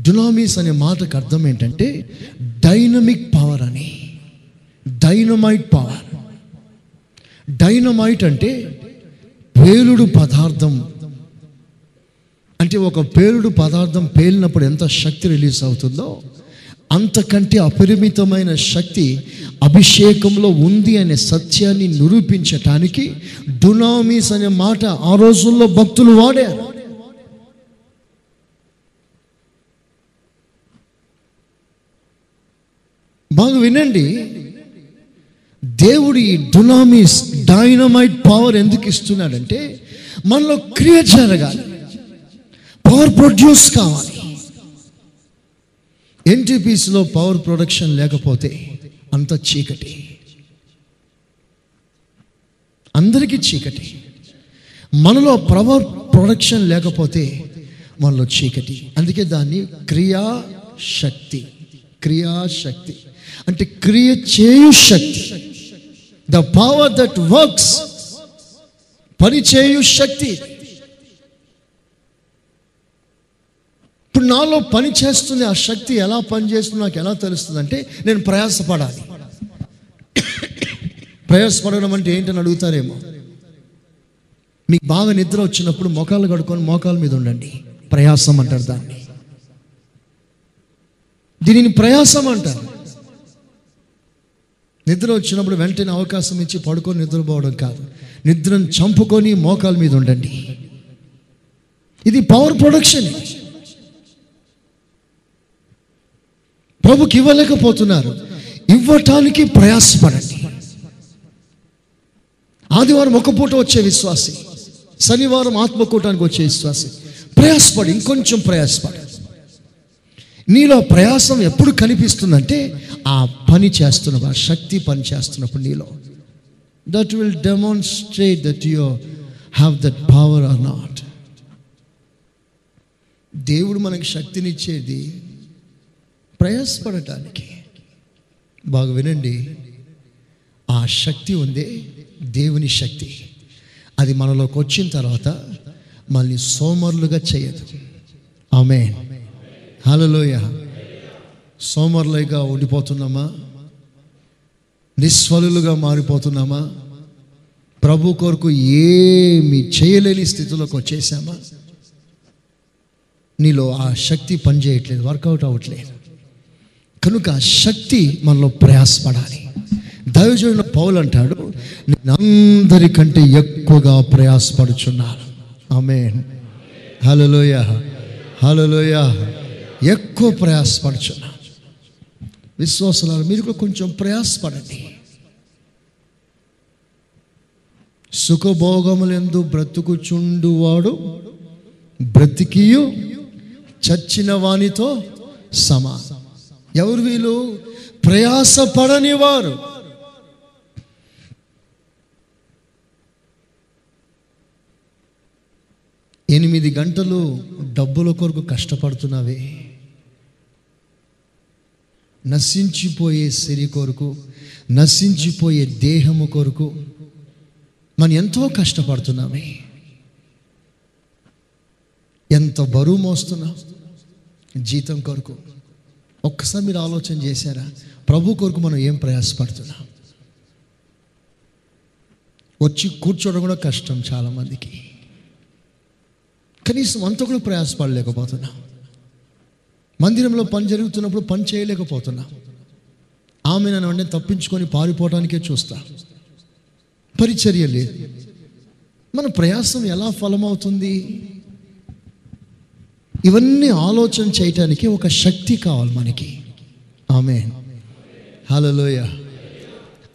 డునామీస్ అనే మాటకు అర్థం ఏంటంటే డైనమిక్ పవర్ అని. Dynamite power. డైనమైట్ అంటే పేలుడు పదార్థం. అంటే ఒక పేలుడు పదార్థం పేలినప్పుడు ఎంత శక్తి రిలీజ్ అవుతుందో అంతకంటే అపరిమితమైన శక్తి అభిషేకంలో ఉంది అనే సత్యాన్ని నిరూపించటానికి డునామీస్ అనే మాట ఆ రోజుల్లో భక్తులు వాడారు. బాగా వినండి. దేవుడు ఈ డునామిస్ డైనమైట్ పవర్ ఎందుకు ఇస్తున్నాడంటే మనలో క్రియేట్ జరగాలి. పవర్ ప్రొడ్యూస్ కావాలి. ఎన్టీపీసీలో పవర్ ప్రొడక్షన్ లేకపోతే అంత చీకటి. అందరికీ చీకటి. మనలో పవర్ ప్రొడక్షన్ లేకపోతే మనలో చీకటి. అందుకే దాన్ని క్రియాశక్తి క్రియాశక్తి అంటే క్రియ చేయు శక్తి. ద పవర్ దట్ వర్క్స్ పని చేయు శక్తి. ఇప్పుడు నాలో పని చేస్తుంది ఆ శక్తి ఎలా పనిచేస్తుంది నాకు ఎలా తెలుస్తుంది అంటే నేను ప్రయాసపడాలి. ప్రయాసపడడం అంటే ఏంటని అడుగుతారేమో? మీకు బాగా నిద్ర వచ్చినప్పుడు మోకాలు కడుక్కొని మోకాల మీద ఉండండి. ప్రయాసం అంటారు దాన్ని. దీనిని ప్రయాసం అంటారు. నిద్ర వచ్చినప్పుడు వెంటనే అవకాశం ఇచ్చి పడుకొని నిద్రపోవడం కాదు. నిద్రను చంపుకొని మోకాల మీద ఉండండి. ఇది పవర్ ప్రొడక్షన్. ప్రభుకి ఇవ్వలేకపోతున్నారు. ఇవ్వటానికి ప్రయాసపడండి. ఆదివారం ఒక పూట వచ్చే విశ్వాసి శనివారం ఆత్మకూటానికి వచ్చే విశ్వాసి. ప్రయాసపడి ఇంకొంచెం ప్రయాసపడి. నీలో ప్రయాసం ఎప్పుడు కనిపిస్తుందంటే ఆ పని చేస్తున్నప్పుడు ఆ శక్తి పని చేస్తున్నప్పుడు నీలో. That will demonstrate that you have that power or not దేవుడు మనకి శక్తినిచ్చేది ప్రయాసపడటానికి. బాగా వినండి. ఆ శక్తి ఉంది దేవుని శక్తి. అది మనలోకి వచ్చిన తర్వాత మనల్ని సోమరులుగా చేయదు. ఆమె హలోయ సోమరులుగా ఉండిపోతున్నామా? నిస్వలులుగా మారిపోతున్నామా? ప్రభు కొరకు ఏమి చేయలేని స్థితిలోకి వచ్చేసామా? నీలో ఆ శక్తి పనిచేయట్లేదు వర్కౌట్ అవ్వట్లేదు. కనుక శక్తి మనలో ప్రయాసపడాలి. దైవజనుడు పౌలు అంటాడు నేను అందరికంటే ఎక్కువగా ప్రయాసపడుచున్నాను ఆమె హలోయ హలోయ ఎక్కువ ప్రయాసపడుచున్నాను విశ్వాసాలు మీరు కూడా కొంచెం ప్రయాసపడండి. సుఖభోగములందు బ్రతుకుచుండువాడు బ్రతికియు చచ్చిన వానితో సమానం. ఎవరు వీళ్ళు? ప్రయాసపడని వారు. ఎనిమిది గంటలు డబ్బుల కొరకు కష్టపడుతున్నావే. నశించిపోయే సిరి కొరకు నశించిపోయే దేహము కొరకు మనం ఎంతో కష్టపడుతున్నామే. ఎంత బరువు మోస్తున్నాం జీతం కొరకు. ఒక్కసారి మీరు ఆలోచన చేశారా? ప్రభు కొరకు మనం ఏం ప్రయాసపడుతున్నాం? వచ్చి కూర్చోవడం కూడా కష్టం చాలామందికి. కనీసం అంత కూడా ప్రయాసపడలేకపోతున్నాం. మందిరంలో పని జరుగుతున్నప్పుడు పని చేయలేకపోతున్నాం. ఆమె నన్ను తప్పించుకొని పారిపోవడానికే చూస్తా. పరిచర్య లేదు. మన ప్రయాసం ఎలా ఫలమవుతుంది? ఇవన్నీ ఆలోచన చేయటానికి ఒక శక్తి కావాలి మనకి. ఆమె హలోయ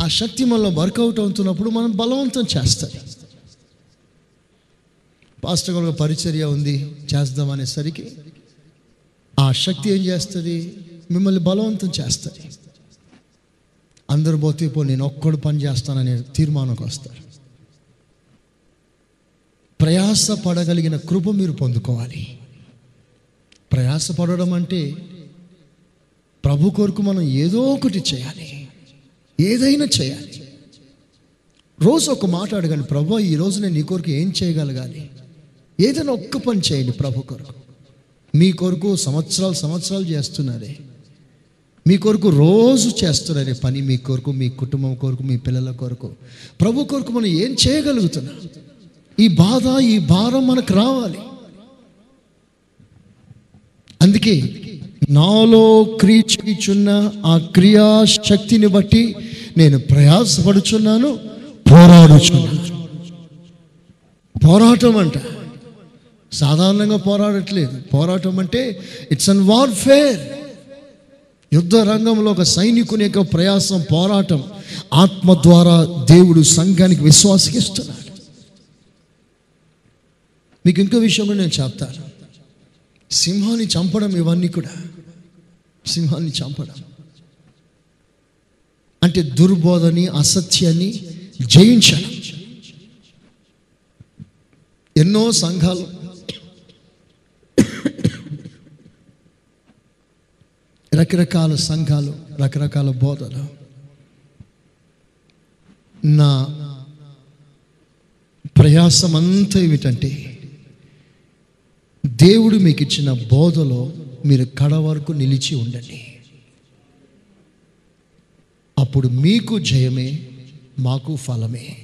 ఆ శక్తి మనలో వర్కౌట్ అవుతున్నప్పుడు మనం బలవంతం చేస్తాం. పాస్టర్ గారు పరిచర్య ఉంది చేద్దాం అనేసరికి ఆ శక్తి ఏం చేస్తుంది? మిమ్మల్ని బలవంతం చేస్తుంది. అందరు పోతే పో నేను ఒక్కడు పని చేస్తాననే తీర్మానంకి వస్తారు. ప్రయాస పడగలిగిన కృప మీరు పొందుకోవాలి. ప్రయాసపడడం అంటే ప్రభు కొరకు మనం ఏదో ఒకటి చేయాలి. ఏదైనా చేయాలి. రోజు ఒక మాట అడగండి ప్రభు ఈ నేను నీ కొరకు ఏం చేయగలగాలి? ఏదైనా ఒక్క పని చేయండి ప్రభు కొరకు. మీ కొరకు సంవత్సరాలు సంవత్సరాలు చేస్తున్నారే. మీ కొరకు రోజు చేస్తున్నారే పని మీ కొరకు మీ కుటుంబం కొరకు మీ పిల్లల కొరకు. ప్రభు కొరకు మనం ఏం చేయగలుగుతున్నాం? ఈ బాధ ఈ భారం మనకు రావాలి. అందుకే నాలో క్రీచున్న ఆ క్రియాశక్తిని బట్టి నేను ప్రయాసపడుచున్నాను పోరాడుచున్నాను. పోరాటం అంట. సాధారణంగా పోరాడట్లేదు. పోరాటం అంటే ఇట్స్ అన్ వార్ఫేర్ యుద్ధ రంగంలో ఒక సైనికుని యొక్క ప్రయాసం పోరాటం ఆత్మ ద్వారా దేవుడు సంఘానికి విశ్వాసకిస్తున్నాడు మీకు ఇంకో విషయం కూడా నేను చెప్తాను. సింహాన్ని చంపడం ఇవన్నీ కూడా సింహాన్ని చంపడం. అంటే దుర్బోధని అసత్యాన్ని జయించడం. ఎన్నో సంఘాలు రకరకాల సంఘాలు రకరకాల బోధలు. నా ప్రయాసం అంతా ఏమిటంటే దేవుడు మీకు ఇచ్చిన బోధలో మీరు కడ వరకు నిలిచి ఉండండి. అప్పుడు మీకు జయమే మాకు ఫలమే.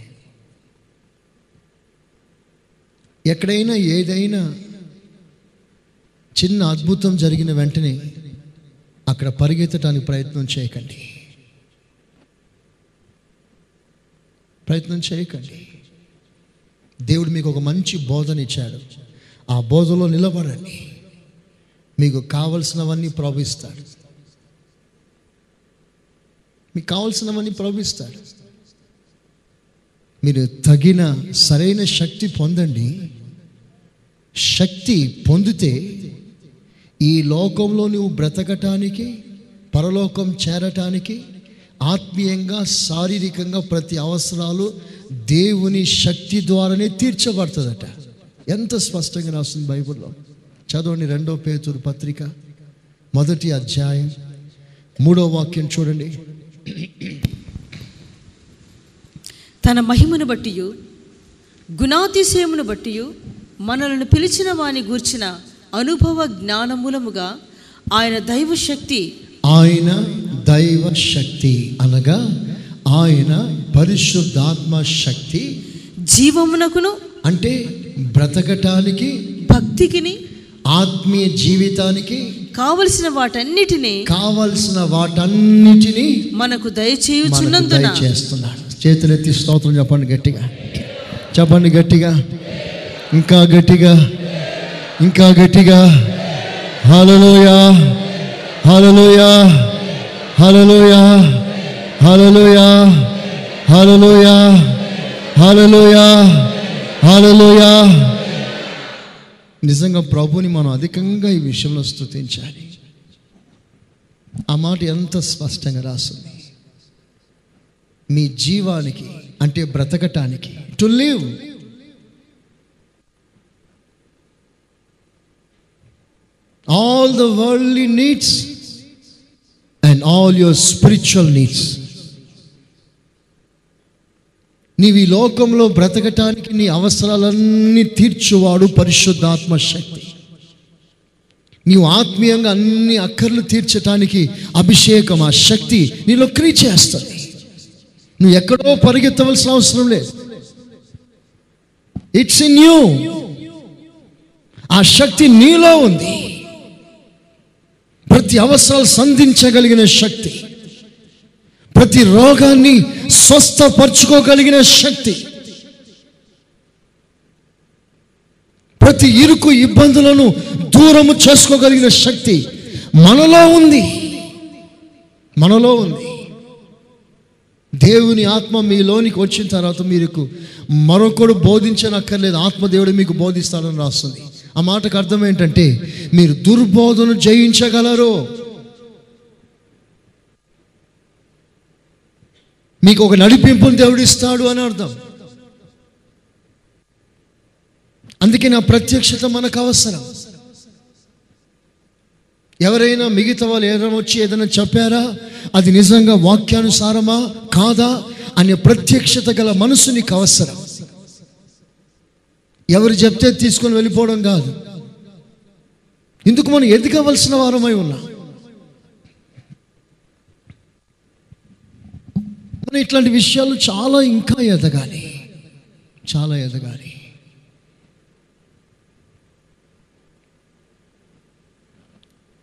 ఎక్కడైనా ఏదైనా చిన్న అద్భుతం జరిగిన వెంటనే అక్కడ పరిగెత్తడానికి ప్రయత్నం చేయకండి. ప్రయత్నం చేయకండి. దేవుడు మీకు ఒక మంచి బోధన ఇచ్చాడు ఆ బోధలో నిలబడండి. మీకు కావలసినవన్నీ ప్రవహిస్తాడు. మీకు కావలసినవన్నీ ప్రవహిస్తాడు. మీరు తగిన సరైన శక్తి పొందండి. శక్తి పొందితే ఈ లోకంలో నువ్వు బ్రతకటానికి పరలోకం చేరటానికి ఆత్మీయంగా శారీరకంగా ప్రతి అవసరాలు దేవుని శక్తి ద్వారానే తీర్చబడుతుందట. ఎంత స్పష్టంగా రాస్తుంది బైబిల్లో? చదవండి రెండో పేతురు పత్రిక మొదటి అధ్యాయం మూడో వాక్యం చూడండి. తన మహిమను బట్టి గుణాతిశయమును బట్టి మనలను పిలిచిన వాని గూర్చిన అనుభవ జ్ఞానమూలముగా ఆయన దైవ శక్తి ఆయన దైవ శక్తి అనగా ఆయన పరిశుద్ధాత్మ శక్తి జీవమునకును అంటే బ్రతకటానికి భక్తికిని ఆత్మీయ జీవితానికి కావలసిన వాటన్నిటినీ కావలసిన వాటన్నిటినీ మనకు దయచేయుచున్నందున దయచేస్తున్నాడు. చేతులెత్తి స్తోత్రం చెప్పండి గట్టిగా. చెప్పండి గట్టిగా. ఇంకా గట్టిగా. ఇంకా గట్టిగా. హల్లెలూయా. హల్లెలూయా. హల్లెలూయా. హల్లెలూయా. హల్లెలూయా. హల్లెలూయా. హాలలోయా నిజంగా ప్రభుని మనం అధికంగా ఈ విషయంలో స్తుతించాలి. ఆ మాట ఎంత స్పష్టంగా రాస్తుంది. మీ జీవానికి అంటే బ్రతకటానికి to live all the worldly needs and all your spiritual needs నీవు ఈ లోకంలో బ్రతకటానికి నీ అవసరాలన్నీ తీర్చువాడు పరిశుద్ధాత్మ శక్తి. నీవు ఆత్మీయంగా అన్ని అక్కర్లు తీర్చటానికి అభిషేకం ఆ శక్తి నీలో క్రీ చేస్తుంది. నువ్వు ఎక్కడో పరిగెత్తవలసిన అవసరం లేదు. ఇట్స్ ఇన్ యూ ఆ శక్తి నీలో ఉంది. ప్రతి అవసరాలు సంధించగలిగిన శక్తి. ప్రతి రోగాన్ని స్వస్థపరచుకోగలిగిన శక్తి. ప్రతి ఇరుకు ఇబ్బందులను దూరము చేసుకోగలిగిన శక్తి మనలో ఉంది. మనలో ఉంది. దేవుని ఆత్మ మీలోనికి వచ్చిన తర్వాత మీకు మరొకడు బోధించనక్కర్లేదు. ఆత్మదేవుడు మీకు బోధిస్తాడని రాస్తుంది. ఆ మాటకు అర్థం ఏంటంటే మీరు దుర్బోధను జయించగలరు. మీకు ఒక నడిపింపును దేవుడిస్తాడు అని అర్థం. అందుకే నా ప్రత్యక్షత మనకు అవసరం. ఎవరైనా మిగతా వాళ్ళు ఏదైనా వచ్చి ఏదైనా చెప్పారా? అది నిజంగా వాక్యానుసారమా? కాదా? అనే ప్రత్యక్షత గల మనసు నీకు అవసరం. ఎవరు చెప్తే తీసుకొని వెళ్ళిపోవడం కాదు. ఇందుకు మనం ఎదగవలసిన వారమై ఉన్నాం మనం ఇట్లాంటి విషయాలు చాలా ఇంకా ఎదగాలి. చాలా ఎదగాలి.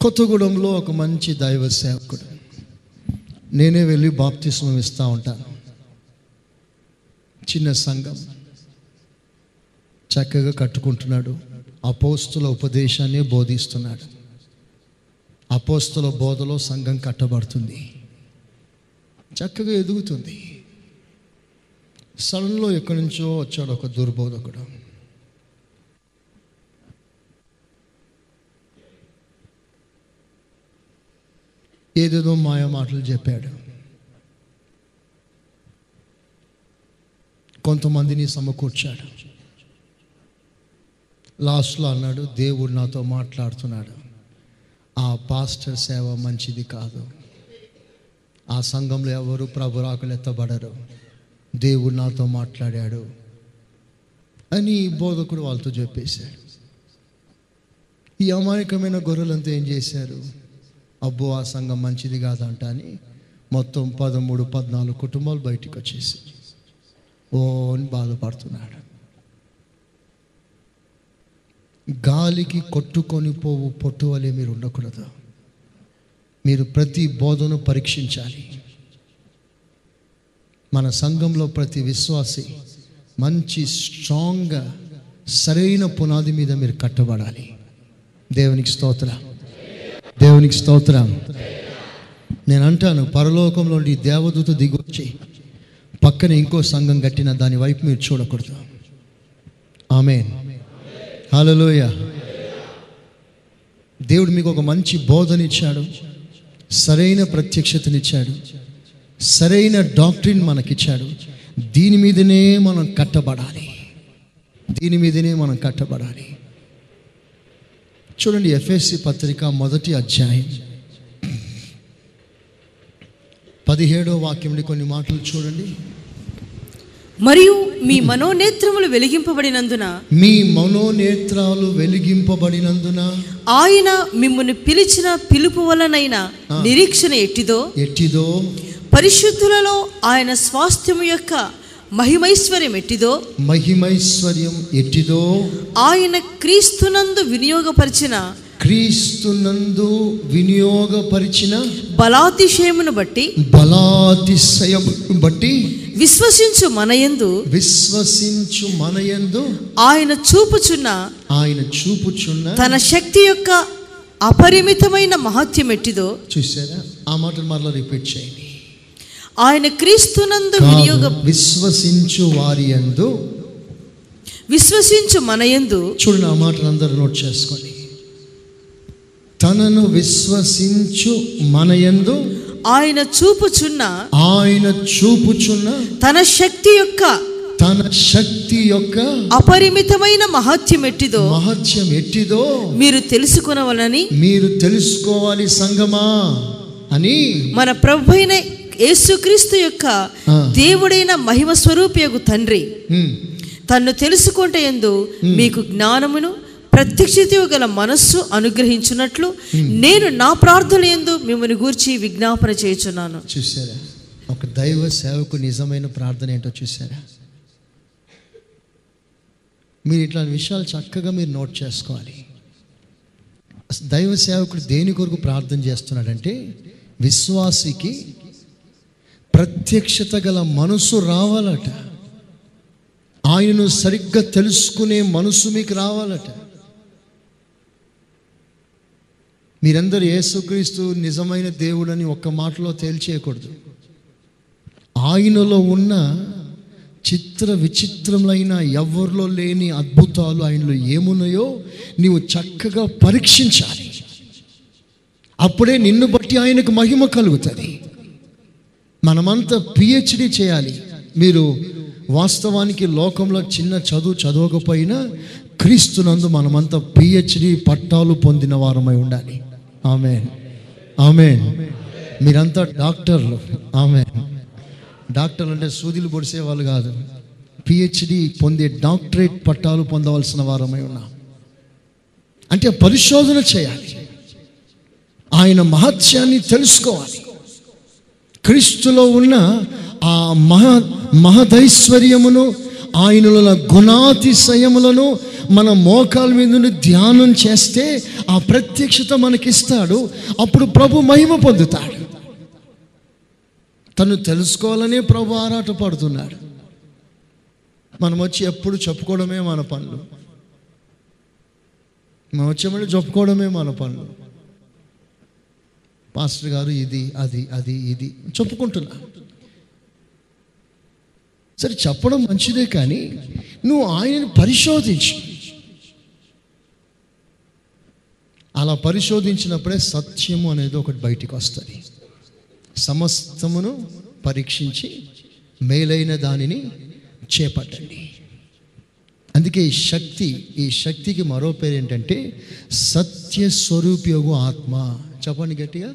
కొత్తగూడెంలో ఒక మంచి దైవ సేవకుడు. నేనే వెళ్ళి బాప్తిస్మం ఇస్తూ ఉంటాను. చిన్న సంఘం. చక్కగా కట్టుకుంటున్నాడు. అపోస్తుల ఉపదేశాన్ని బోధిస్తున్నాడు. అపోస్తుల బోధలో సంఘం కట్టబడుతుంది. చక్కగా ఎదుగుతుంది. సడన్లో ఎక్కడి నుంచో వచ్చాడు ఒక దుర్బోధకుడు. ఏదేదో మాయ మాటలు చెప్పాడు. కొంతమందిని సమకూర్చాడు. లాస్ట్లో అన్నాడు దేవుడు నాతో మాట్లాడుతున్నాడు. ఆ పాస్టర్ సేవ మంచిది కాదు. ఆ సంఘంలో ఎవరు ప్రభురాకులు ఎత్తబడరు దేవుడు నాతో మాట్లాడాడు అని బోధకుడు వాళ్ళతో చెప్పేశాడు. ఈ అమాయకమైన గొర్రెలంతా ఏం చేశారు? అబ్బో ఆ సంఘం మంచిది కాదంట అని మొత్తం పదమూడు పద్నాలుగు కుటుంబాలు బయటికి వచ్చేసి ఓ అని బాధపడుతున్నాడు. గాలికి కొట్టుకొని పోవు పొట్టు వలె మీరు ఉండకూడదు. మీరు ప్రతి బోధను పరీక్షించాలి. మన సంఘంలో ప్రతి విశ్వాసి మంచి స్ట్రాంగ్గా సరైన పునాది మీద మీరు కట్టబడాలి. దేవునికి స్తోత్రం. దేవునికి స్తోత్రం. నేను అంటాను పరలోకంలో దేవదూత దిగొచ్చి పక్కన ఇంకో సంఘం కట్టిన దాని వైపు మీరు చూడకూడదు. ఆమె హలోయ దేవుడు మీకు ఒక మంచి బోధనిచ్చాడు. సరైన ప్రత్యక్షతనిచ్చాడు. సరైన డాక్టరీన్ మనకిచ్చాడు. దీని మీదనే మనం కట్టబడాలి. దీని మీదనే మనం కట్టబడాలి. చూడండి ఎఫ్ఎస్సి పత్రిక మొదటి అధ్యాయం. పదిహేడో వాక్యంలో కొన్ని మాటలు చూడండి. మరియు మీ మనోనేత్రములు వెలిగింపబడినందున మీ మనోనేత్రాలు వెలిగింపబడినందున ఆయన మిమ్మల్ని పిలిచిన పిలుపు వలనైన నిరీక్షణ ఎట్టిదో? ఎట్టిదో? పరిశుద్ధులలో ఆయన స్వాస్థ్యము యొక్క మహిమైశ్వర్యం ఎట్టిదో? మహిమైశ్వర్యం ఎట్టిదో? ఆయన క్రీస్తునందు వినియోగపరిచిన క్రీస్తునందు వినియోగపరిచిన బలాతిశయమును బట్టి బలాతిశయం బట్టి విశ్వసించు మనయందు విశ్వసించు మనయందు ఆయన చూపుచున్న ఆయన చూపుచున్న తన శక్తి యొక్క అపరిమితమైన మహత్యం ఎట్టిదో చూసారా ఆ మాటలు మరలా రిపీట్ చేయండి. ఆయన క్రీస్తునందు వినియోగ విశ్వసించు వారి యందు విశ్వసించు మనయందు చూడండి ఆ మాటలు అందరూ నోట్ చేసుకోండి తనను విశ్వసించు మనయందు ఆయన చూపుచున్న ఆయన చూపుచున్న తన శక్తి యొక్క తన శక్తి యొక్క అపరిమితమైన మహత్యం ఎట్టిదో మహత్యం ఎట్టిదో మీరు తెలుసుకునవలని మీరు తెలుసుకోవాలి సంగమా అని మన ప్రభు అయిన యేసుక్రీస్తు యొక్క. దేవుడైన మహిమ స్వరూపియగు తండ్రి. తన్ను తెలుసుకుంటే ఎందు మీకు జ్ఞానమును ప్రత్యక్షత గల మనస్సు అనుగ్రహించున్నట్లు నేను నా ప్రార్థన ఎందు మిమ్మల్ని గూర్చి విజ్ఞాపన చేయుచున్నాను. చూసారా ఒక దైవ సేవకు నిజమైన ప్రార్థన ఏంటో చూసారా మీరు ఇట్లాంటి విషయాలు చక్కగా మీరు నోట్ చేసుకోవాలి. దైవ సేవకుడు దేని కొరకు ప్రార్థన చేస్తున్నాడంటే విశ్వాసికి ప్రత్యక్షత గల మనసు రావాలట. ఆయనను సరిగ్గా తెలుసుకునే మనసు మీకు రావాలట. మీరందరూ యేసుక్రీస్తు నిజమైన దేవుడని ఒక్క మాటలో తేల్చేయకూడదు. ఆయనలో ఉన్న చిత్ర విచిత్రములైన ఎవరిలో లేని అద్భుతాలు ఆయనలో ఏమున్నాయో నీవు చక్కగా పరీక్షించాలి. అప్పుడే నిన్ను బట్టి ఆయనకు మహిమ కలుగుతుంది. మనమంతా పిహెచ్డి చేయాలి. మీరు వాస్తవానికి లోకంలో చిన్న చదువు చదవకపోయినా క్రీస్తునందు మనమంతా పిహెచ్డి పట్టాలు పొందిన వారమై ఉండాలి. ఆమె ఆమె మీరంతా డాక్టర్లు. ఆమె డాక్టర్లు అంటే సూదిలు పొడిసే వాళ్ళు కాదు పిహెచ్డి పొందే డాక్టరేట్ పట్టాలు పొందవలసిన వారమై ఉన్నాం. అంటే పరిశోధన చేయాలి. ఆయన మహత్యాన్ని తెలుసుకోవాలి. క్రీస్తులో ఉన్న ఆ మహ మహదైశ్వర్యమును ఆయనలో గుణాతిశయములను మన మోకాల మీద నుండి ధ్యానం చేస్తే ఆ ప్రత్యక్షత మనకిస్తాడు. అప్పుడు ప్రభు మహిమ పొందుతాడు. తను తెలుసుకోవాలనే ప్రభు ఆరాట పడుతున్నాడు. మనం వచ్చి ఎప్పుడు చెప్పుకోవడమే మన పనులు. మనం వచ్చామంటే చెప్పుకోవడమే మన పనులు. పాస్టర్ గారు ఇది అది అది ఇది చెప్పుకుంటున్నా. సరే చెప్పడం మంచిదే కానీ నువ్వు ఆయనను పరిశోధించు. అలా పరిశోధించినప్పుడే సత్యము అనేది ఒకటి బయటికి వస్తుంది. సమస్తమును పరీక్షించి మేలైన దానిని చేపట్టండి. అందుకే ఈ శక్తి ఈ శక్తికి మరో పేరు ఏంటంటే సత్య స్వరూపయోగు ఆత్మ. చెప్పండి గట్టిగా.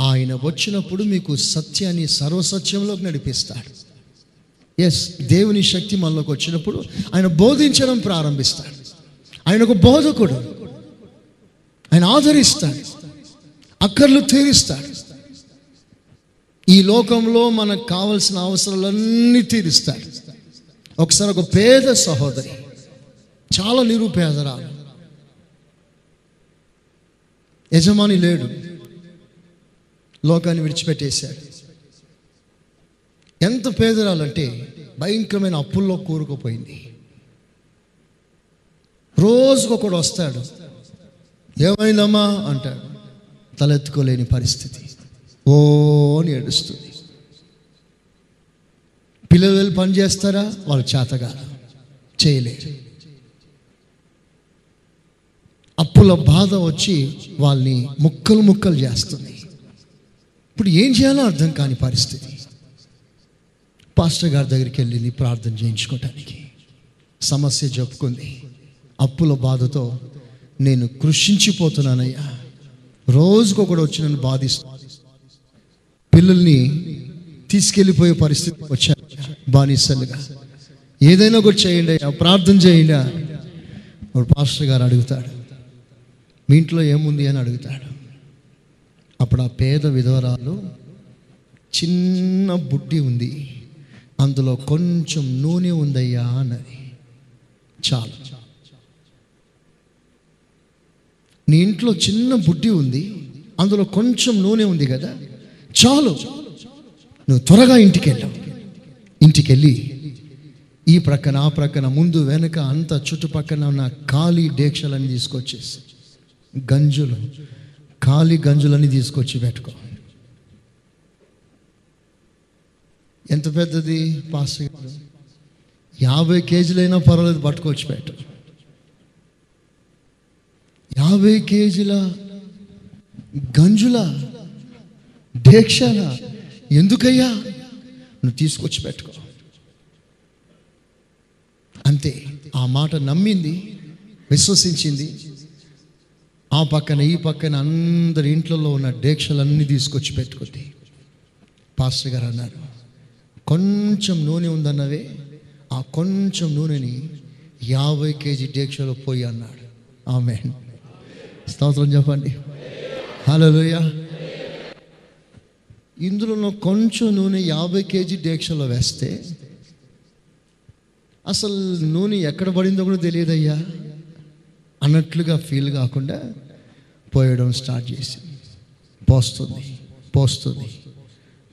ఆయన వచ్చినప్పుడు మీకు సత్యాన్ని సర్వసత్యంలోకి నడిపిస్తాడు. ఎస్ దేవుని శక్తి మనలోకి వచ్చినప్పుడు ఆయన బోధించడం ప్రారంభిస్తాడు. ఆయన ఒక బోధకుడు. ఆయన ఆదరిస్తాడు. అక్కర్లు తీరుస్తాడు. ఈ లోకంలో మనకు కావలసిన అవసరాలన్నీ తీరుస్తాడు. ఒకసారి ఒక పేద సహోదరి చాలా నిరుపేదరాలు. యజమాని లేడు. లోకాన్ని విడిచిపెట్టేశాడు. ఎంత పేదరాలంటే భయంకరమైన అప్పుల్లో కూరుకుపోయింది. రోజుకొకడు వస్తాడు. ఏమైందమ్మా? అంటాడు. తలెత్తుకోలేని పరిస్థితి. ఓ అని ఏడుస్తుంది. పిల్లలు వెళ్ళి పని చేస్తారా? వాళ్ళు చేతగా చేయలేరు. అప్పుల బాధ వచ్చి వాళ్ళని ముక్కలు ముక్కలు చేస్తుంది. ఇప్పుడు ఏం చేయాలో అర్థం కాని పరిస్థితి. పాస్టర్ గారి దగ్గరికి వెళ్ళింది ప్రార్థన చేయించుకోవటానికి సమస్య చెప్పుకుంది. అప్పుల బాధతో నేను కృషించిపోతున్నానయ్యా. రోజుకొకడు వచ్చి నన్ను బాధిస్తు పిల్లల్ని తీసుకెళ్ళిపోయే పరిస్థితి వచ్చాను. బానిసలుగా. ఏదైనా ఒకటి చేయండి అయ్యా ప్రార్థన చేయండి ఇప్పుడు పాస్టర్ గారు అడుగుతాడు మీ ఇంట్లో ఏముంది? అని అడుగుతాడు. అప్పుడు ఆ పేద విధవరాలు చిన్న బుడ్డి ఉంది అందులో కొంచెం నూనె ఉందయ్యా అన్నది. చాలు. నీ ఇంట్లో చిన్న బుడ్డి ఉంది అందులో కొంచెం నూనె ఉంది కదా చాలు. నువ్వు త్వరగా ఇంటికి వెళ్ళావు ఇంటికి వెళ్ళి ఈ ప్రక్కన ఆ ప్రక్కన ముందు వెనక అంత చుట్టుపక్కన ఉన్న ఖాళీ డేక్షలన్నీ తీసుకొచ్చేసి గంజులు ఖాళీ గంజులన్నీ తీసుకొచ్చి పెట్టుకో. ఎంత పెద్దది? పాస్ యాభై కేజీలైనా పర్వాలేదు పట్టుకొచ్చి పెట్టు. యాభై కేజీల గంజుల దీక్షల ఎందుకయ్యా? నువ్వు తీసుకొచ్చి పెట్టుకో. అంతే ఆ మాట నమ్మింది విశ్వసించింది. ఆ పక్కన ఈ పక్కన అందరి ఇంట్లో ఉన్న డేక్షలన్నీ తీసుకొచ్చి పెట్టుకుంది. పాస్టర్ గారు అన్నారు కొంచెం నూనె ఉందన్నవే ఆ కొంచెం నూనెని యాభై కేజీ దీక్షలో పోయి అన్నాడు. ఆమె స్తోత్రం చెప్పండి హలోయ ఇందులో కొంచెం నూనె యాభై కేజీ డేక్షలో వేస్తే అసలు నూనె ఎక్కడ పడిందో కూడా తెలియదయ్యా. అన్నట్లుగా ఫీల్ కాకుండా పోయడం స్టార్ట్ చేసింది పోస్తుంది పోస్తుంది.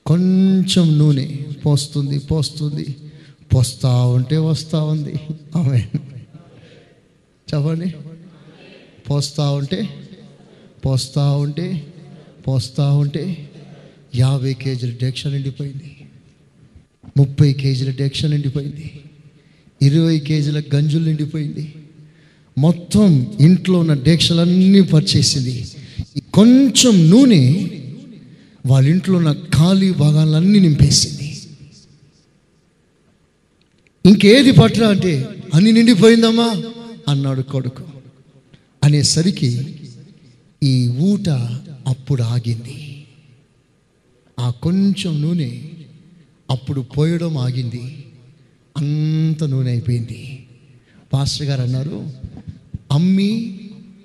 కొంచెం నూనె పోస్తుంది పోస్తుంది. పోస్తూ ఉంటే వస్తూ ఉంది. ఆమె చెప్పండి. పోస్తూ ఉంటే పోస్తూ ఉంటే పోస్తూ ఉంటే యాభై కేజీల డెక్ష నిండిపోయింది. ముప్పై కేజీల డెక్ష నిండిపోయింది. ఇరవై కేజీల గంజులు నిండిపోయింది. మొత్తం ఇంట్లో ఉన్న డేక్షలన్నీ పరిచేసింది. కొంచెం నూనె వాళ్ళ ఇంట్లో ఉన్న ఖాళీ భాగాలన్నీ నింపేసింది. ఇంకేది పట్టరా అంటే అన్ని నిండిపోయిందమ్మా అన్నాడు కొడుకు. అనేసరికి ఈ ఊట అప్పుడు ఆగింది. ఆ కొంచెం నూనె అప్పుడు పోయడం ఆగింది. అంత నూనె అయిపోయింది. పాస్టర్ గారు అన్నారు అమ్మి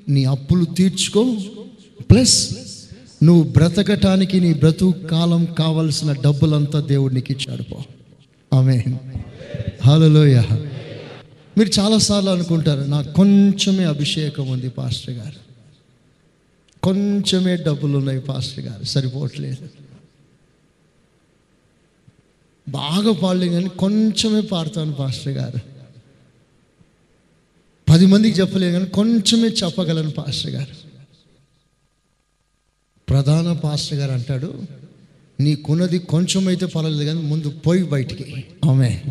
నీ అప్పులు తీర్చుకో. ప్లస్ నువ్వు బ్రతకటానికి నీ బ్రతుకు కాలం కావలసిన డబ్బులంతా దేవుడికి నీకు ఇచ్చాడు పో. ఆమె హలోయ మీరు చాలాసార్లు అనుకుంటారు నాకు కొంచెమే అభిషేకం ఉంది పాస్టర్ గారు. కొంచెమే డబ్బులు ఉన్నాయి పాస్టర్ గారు. సరిపోవట్లేదు. బాగా పాడలేదు కానీ కొంచెమే పాడతాను పాస్టర్ గారు. పది మందికి చెప్పలేదు కానీ కొంచెమే చెప్పగలను పాస్టర్ గారు. ప్రధాన పాస్టర్ గారు అంటాడు నీకున్నది కొంచెం అయితే పర్వాలేదు కానీ ముందు పోయి బయటికి. ఆమె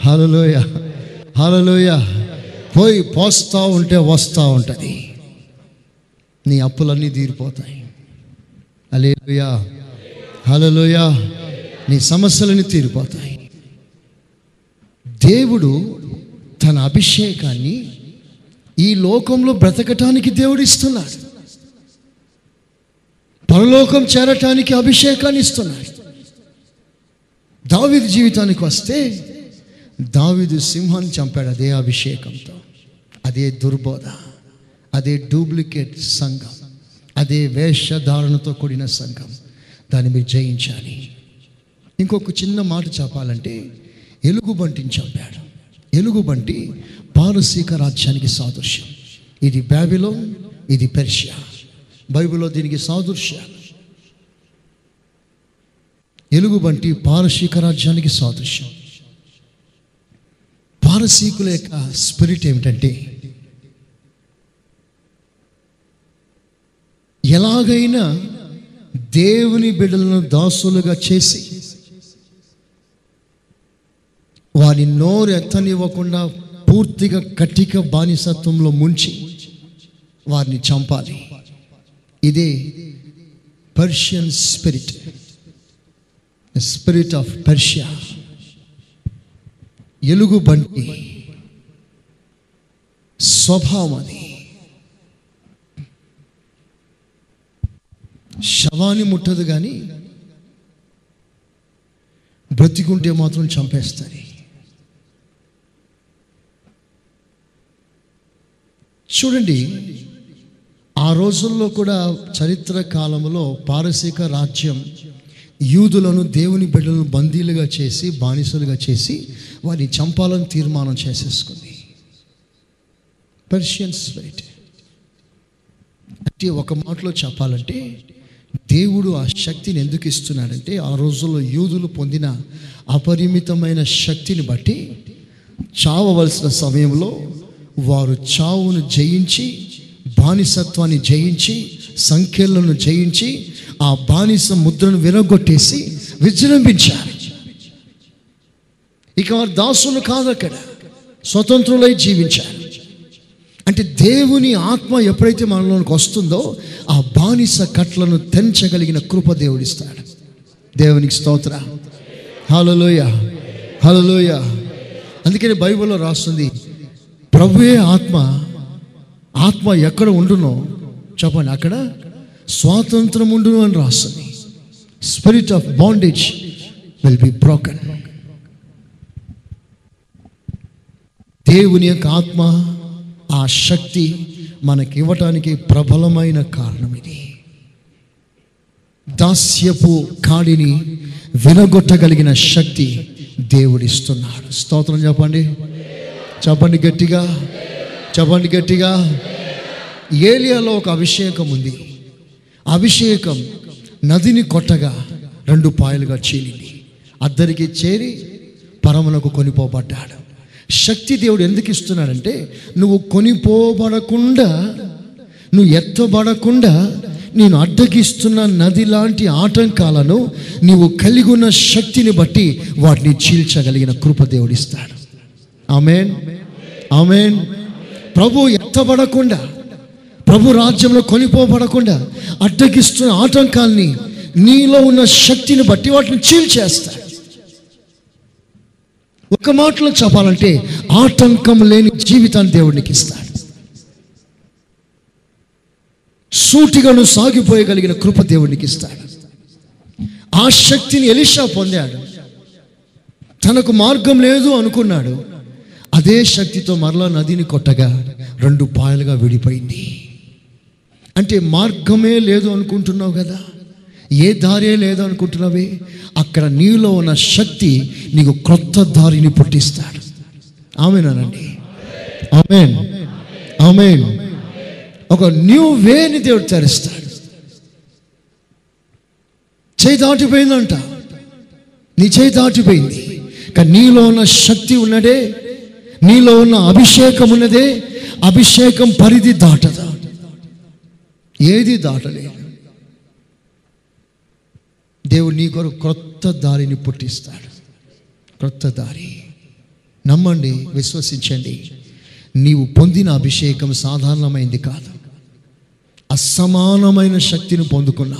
హలోయ హలోయ పోయి పోస్తూ ఉంటే వస్తూ ఉంటుంది. నీ అప్పులన్నీ తీరిపోతాయి. అలేలుయా హలోయ నీ సమస్యలన్నీ తీరిపోతాయి. దేవుడు తన అభిషేకాన్ని ఈ లోకంలో బ్రతకటానికి దేవుడు ఇస్తున్నాడు పరలోకం చేరటానికి అభిషేకాన్ని ఇస్తున్నాడు. దావిది జీవితానికి వస్తే దావిదు సింహాన్ని చంపాడు అదే అభిషేకంతో. అదే దుర్బోధ. అదే డూప్లికేట్ సంఘం. అదే వేషధారణతో కూడిన సంఘం. దాన్ని మీరు జయించాలి. ఇంకొక చిన్న మాట చెప్పాలంటే ఎలుగుబంటిని చంపాడు. ఎలుగుబంటి పారసీక రాజ్యానికి సాదృశ్యం. ఇది బ్యాబిలో ఇది పెర్షియా. బైబిల్లో దీనికి సాదృశ్యాలు ఎలుగుబంటి పారసీక రాజ్యానికి సాదృశ్యం. పారసీకుల యొక్క స్పిరిట్ ఏమిటంటే ఎలాగైనా దేవుని బిడ్డలను దాసులుగా చేసి వారి నోరు ఎత్తనివ్వకుండా పూర్తిగా కటిక బానిసత్వంలో ముంచి వారిని చంపాలి. ఇదే Persian spirit spirit of Persia ఎలుగుబంటి. స్వభావం అది. శవాన్ని ముట్టదు కానీ బ్రతికుంటే మాత్రం చంపేస్తుంది చూడండి ఆ రోజుల్లో కూడా చరిత్ర కాలంలో పారసీక రాజ్యం యూదులను దేవుని బిడ్డలను బందీలుగా చేసి బానిసలుగా చేసి వారిని చంపాలని తీర్మానం చేసేసుకుంది. పర్షియన్స్ రైట్ అంటే ఒక మాటలో చెప్పాలంటే దేవుడు ఆ శక్తిని ఎందుకు ఇస్తున్నాడంటే ఆ రోజుల్లో యూదులు పొందిన అపరిమితమైన శక్తిని బట్టి చావవలసిన సమయంలో వారు చావును జయించి బానిసత్వాన్ని జయించి సంఖ్యలను జయించి ఆ బానిస ముద్రను విరగొట్టేసి విజృంభించారు. ఇక వారు దాసులు కాదు అక్కడ. స్వతంత్రులై జీవించారు. అంటే దేవుని ఆత్మ ఎప్పుడైతే మనలోనికి వస్తుందో ఆ బానిస కట్లను తెంచగలిగిన కృప దేవుడిస్తాడు దేవునికి స్తోత్ర. హలోయ హలోయ అందుకని బైబిల్లో రాస్తుంది ప్రభువే ఆత్మ ఆత్మ ఎక్కడ ఉండునో చెప్పండి అక్కడ స్వాతంత్రం ఉండును అని రాస్తుంది. Spirit of bondage will be broken దేవుని యొక్క ఆత్మ ఆ శక్తి మనకి ఇవ్వటానికి ప్రబలమైన కారణం ఇది. దాస్యపు కాడిని వినగొట్టగలిగిన శక్తి దేవుడిస్తున్నాడు. స్తోత్రం చెప్పండి. చెప్పండి గట్టిగా. చెప్పండి గట్టిగా. ఏలియాలో ఒక అభిషేకం ఉంది. అభిషేకం నదిని కొట్టగా రెండు పాయలుగా చీలింది. అద్దరికి చేరి పరమునకు కొనిపోబడ్డాడు. శక్తి దేవుడు ఎందుకు ఇస్తున్నాడంటే నువ్వు కొనిపోబడకుండా నువ్వు ఎత్తబడకుండా నేను అడ్డగిస్తున్న నది లాంటి ఆటంకాలను నీవు కలిగి ఉన్న శక్తిని బట్టి వాటిని చీల్చగలిగిన కృప దేవుడిస్తాడు ఆమెన్. ఆమెన్. ప్రభు ఎత్తబడకుండా ప్రభు రాజ్యంలో కొనిపోబడకుండా అడ్డగిస్తున్న ఆటంకాల్ని నీలో ఉన్న శక్తిని బట్టి వాటిని చీల్చేస్తాడు. ఒక మాటలో చెప్పాలంటే ఆటంకం లేని జీవితాన్ని దేవుడికి ఇస్తాడు. సూటిగాను సాగిపోయగలిగిన కృప దేవుడికి ఇస్తాడు. ఆ శక్తిని ఎలిషా పొందాడు. తనకు మార్గం లేదు అనుకున్నాడు. అదే శక్తితో మరలా నదిని కొట్టగా రెండు పాయలుగా విడిపోయింది. అంటే మార్గమే లేదు అనుకుంటున్నావు కదా? ఏ దారే లేదు అనుకుంటున్నావే అక్కడ నీలో ఉన్న శక్తి నీకు క్రొత్త దారిని పుట్టిస్తాడు. ఆమెనానండి. ఆమెన్. ఆమెన్. ఒక న్యూ వేని దేవుడు తెరుస్తాడు. చేయి దాటిపోయిందంట. నీ చేయి దాటిపోయింది. కానీ నీలో ఉన్న శక్తి ఉన్నదే నీలో ఉన్న అభిషేకం ఉన్నదే అభిషేకం పరిధి దాటదా. ఏది దాటలేదు. దేవుడు నీ కొరకు క్రొత్త దారిని పుట్టిస్తాడు. క్రొత్త దారి. నమ్మండి విశ్వసించండి. నీవు పొందిన అభిషేకం సాధారణమైంది కాదు. అసమానమైన శక్తిని పొందుకున్నా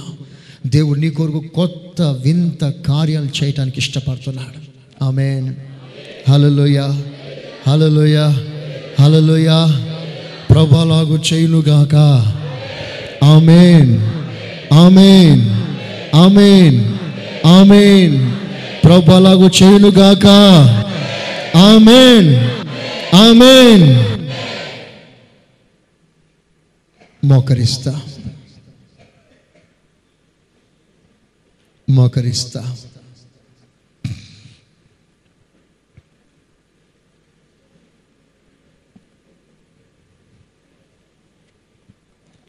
దేవుడు నీ కొరకు కొత్త వింత కార్యాలు చేయటానికి ఇష్టపడుతున్నాడు. ఆమెన్. హలలోయ హలలోయ హలలోయ ప్రభలాగు చేయునుగాక. ఆమెన్. ఆమెన్. ఆమెన్. ఆమెన్. ప్రభు ప్రభలాగు చేయునుగాక. ఆమెన్. ఆమెన్. మోకరిస్తా. మోకరిస్తా.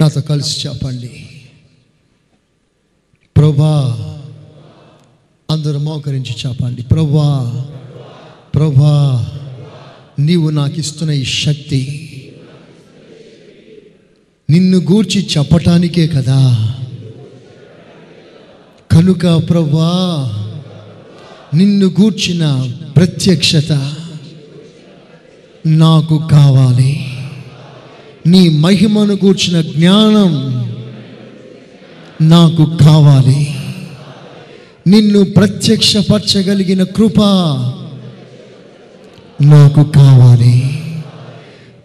నాతో కలిసి చెప్పండి. ప్రభా అందరూ మోకరించి చెప్పండి ప్రభా ప్రభా నీవు నాకు ఇస్తున్న ఈ శక్తి నిన్ను గూర్చి చెప్పటానికే కదా. కనుక ప్రభా నిన్ను గూర్చిన ప్రత్యక్షత నాకు కావాలి. నీ మహిమను గూర్చిన జ్ఞానం నాకు కావాలి. నిన్ను ప్రత్యక్షపరచగలిగిన కృప నాకు కావాలి.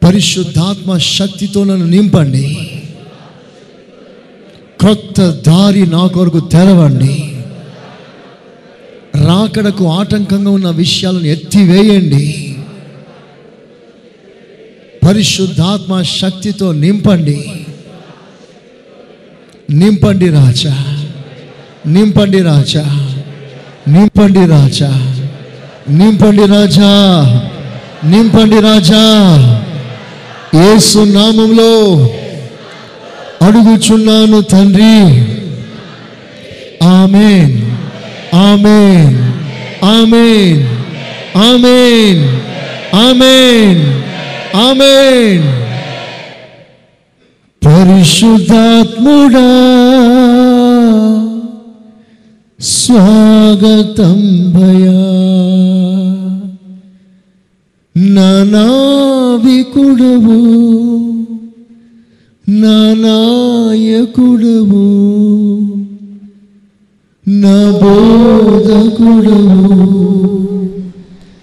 పరిశుద్ధాత్మ శక్తితో నన్ను నింపండి. క్రొత్త దారి నా కొరకు తెరవండి. రాకడకు ఆటంకంగా ఉన్న విషయాలను ఎత్తివేయండి. పరిశుద్ధాత్మ శక్తితో నింపండి. నింపండి రాజా. నింపండి రాజా. నింపండి రాజా. నింపండి రాజా. నింపండి రాజా. ఏసు నామంలో అడుగుచున్నాను తండ్రి. Amen. Amen. Amen. Amen. Amen. Amen. పరిశుద్ధాత్ముడా స్వాగతం భయా. నానావికుడవు నానాయకుడవు నా బోధకుడవు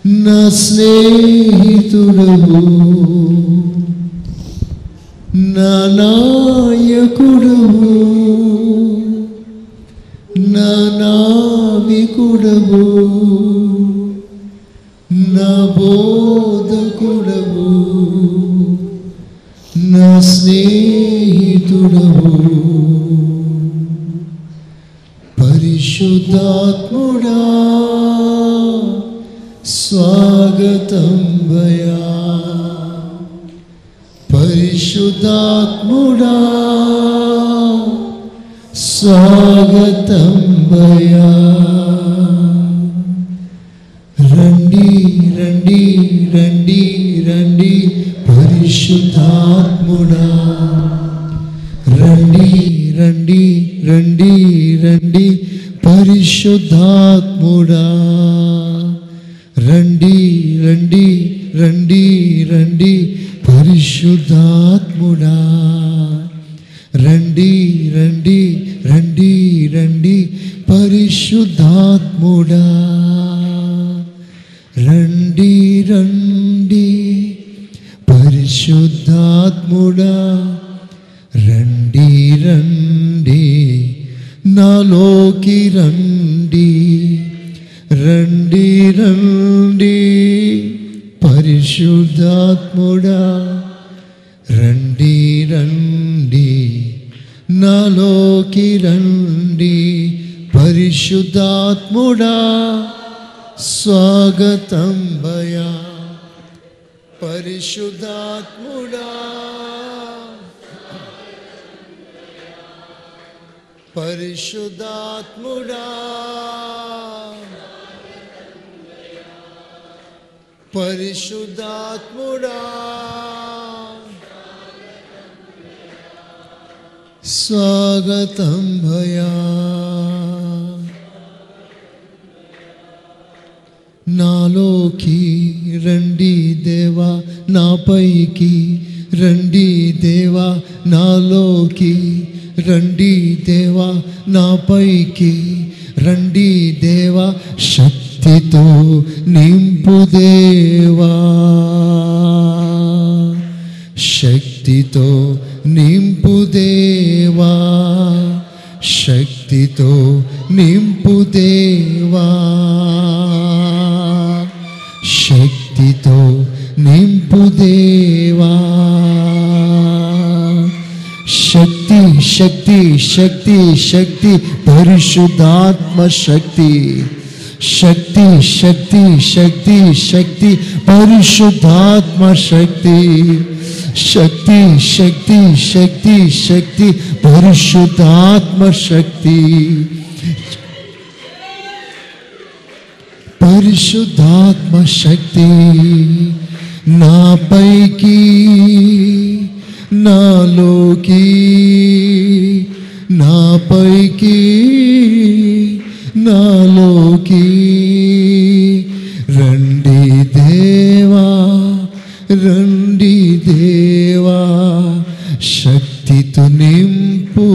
నా స్నేహితుడవు. నా నాయకుడవు నా నావికుడవు నా బోధకుడవు నాయకుడవు నా స్నేహితుడవు పరిశుద్ధాత్ముడా స్వాగతం त्म स्वागतं वय పరిశుద్ధాత్ముడా పరిశుద్ధాత్ముడా స్వాగతం భయా నాలోకి రండి దేవా నాపైకి రండి దేవా నాలోకి రండి దేవా నాపైకి రండి దేవా శక్తితో నింపు దేవా శక్తితో నింపు దేవా శక్తితో నింపు దేవా శక్తితో నింపు దేవా శక్తి శక్తి శక్తి శక్తి పరిశుద్ధాత్మ శక్తి శక్తి శక్తి శక్తి శక్తి పరిశుద్ధాత్మ శక్తి శక్తి శక్తి శక్తి శక్తి పరిశుద్ధాత్మ శక్తి పరిశుద్ధాత్మ శక్తి నాపైకి నాలోకి పైకి నాలోకి. రండి దేవా రండి దేవా. శక్తితో నింపు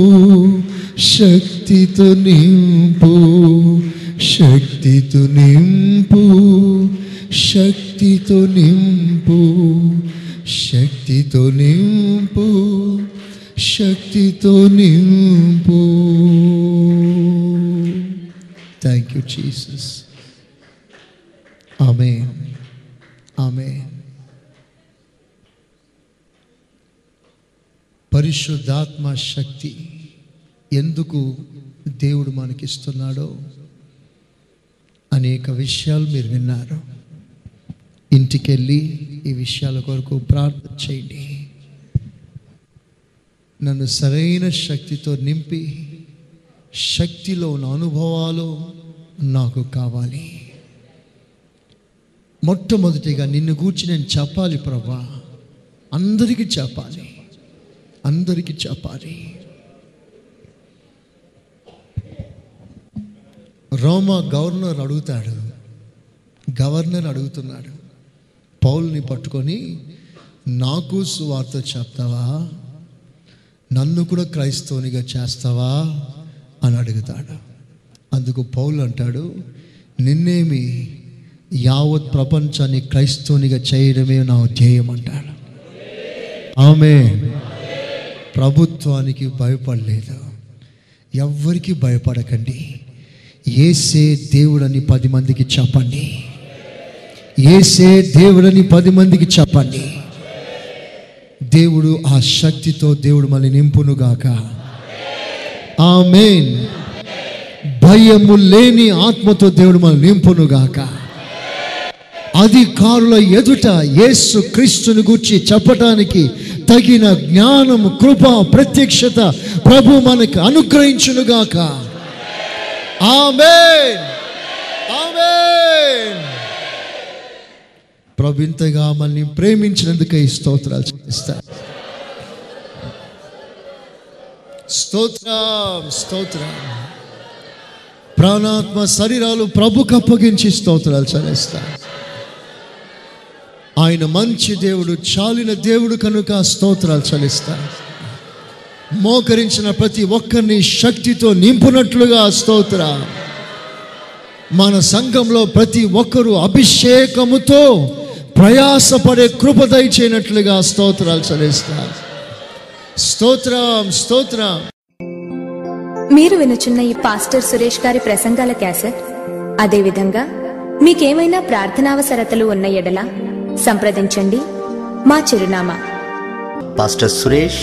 శక్తితో నింపు. శక్తితో నింపు శక్తితో నింపు. శక్తితో నింపు. శక్తితో నింపు. థ్యాంక్ యూ జీసస్ ఆమె ఆమె పరిశుద్ధాత్మ శక్తి ఎందుకు దేవుడు మనకిస్తున్నాడో అనేక విషయాలు మీరు విన్నారు. ఇంటికెళ్ళి ఈ విషయాల కొరకు ప్రార్థన చేయండి. నన్ను సరైన శక్తితో నింపి శక్తిలో ఉన్న అనుభవాలు నాకు కావాలి. మొట్టమొదటిగా నిన్ను గూర్చి నేను చెప్పాలి ప్రభా. అందరికీ చెప్పాలి. అందరికీ చెప్పాలి. రోమా గవర్నర్ అడుగుతాడు. గవర్నర్ అడుగుతున్నాడు. పౌల్ని పట్టుకొని నాకు సువార్త చెప్తావా? నన్ను కూడా క్రైస్తవునిగా చేస్తావా అని అడుగుతాడు. అందుకు పౌలు అంటాడు నిన్నేమి యావత్ ప్రపంచాన్ని క్రైస్తవునిగా చేయడమే నా ధ్యేయం అంటాడు. ఆమె ప్రభుత్వానికి భయపడలేదు. ఎవ్వరికి భయపడకండి. ఏసే దేవుడని పది మందికి చెప్పండి. ఏసే దేవుడని పది మందికి చెప్పండి. దేవుడు ఆ శక్తితో దేవుడు మళ్ళీ నింపునుగాక. ఆమెన్. భయము లేని ఆత్మతో దేవుడు మనం నింపునుగాక. అధికారుల ఎదుట యేసు క్రీస్తుని గురించి చెప్పటానికి తగిన జ్ఞానం కృప ప్రత్యక్షత ప్రభు మనకు అనుగ్రహించునుగాక. ఆమెన్. ఆమెన్. ప్రభు ఇంతగా మనల్ని ప్రేమించినందుకే ఈ స్తోత్రాలు చేస్తారు స్తోత్రం స్తోత్రం. ప్రాణాత్మ శరీరాలు ప్రభుకు అప్పగించి స్తోత్రాలు చదిస్తారు ఆయన మంచి దేవుడు చాలిన దేవుడు కనుక స్తోత్రాలు చలిస్తారు మోకరించిన ప్రతి ఒక్కరిని శక్తితో నింపునట్లుగా స్తోత్ర. మన సంఘంలో ప్రతి ఒక్కరూ అభిషేకముతో ప్రయాసపడే కృప దయచేయనట్లుగా స్తోత్రాలు చలిస్తారు స్తోత్రం స్తోత్రం. మీరు వినుచున్న ఈ పాస్టర్ సురేష్ గారి ప్రసంగాల క్యాసెట్? అదేవిధంగా మీకేమైనా ప్రార్థనావసరతలు ఉన్న ఎడల సంప్రదించండి. మా చిరునామా. Pastor Suresh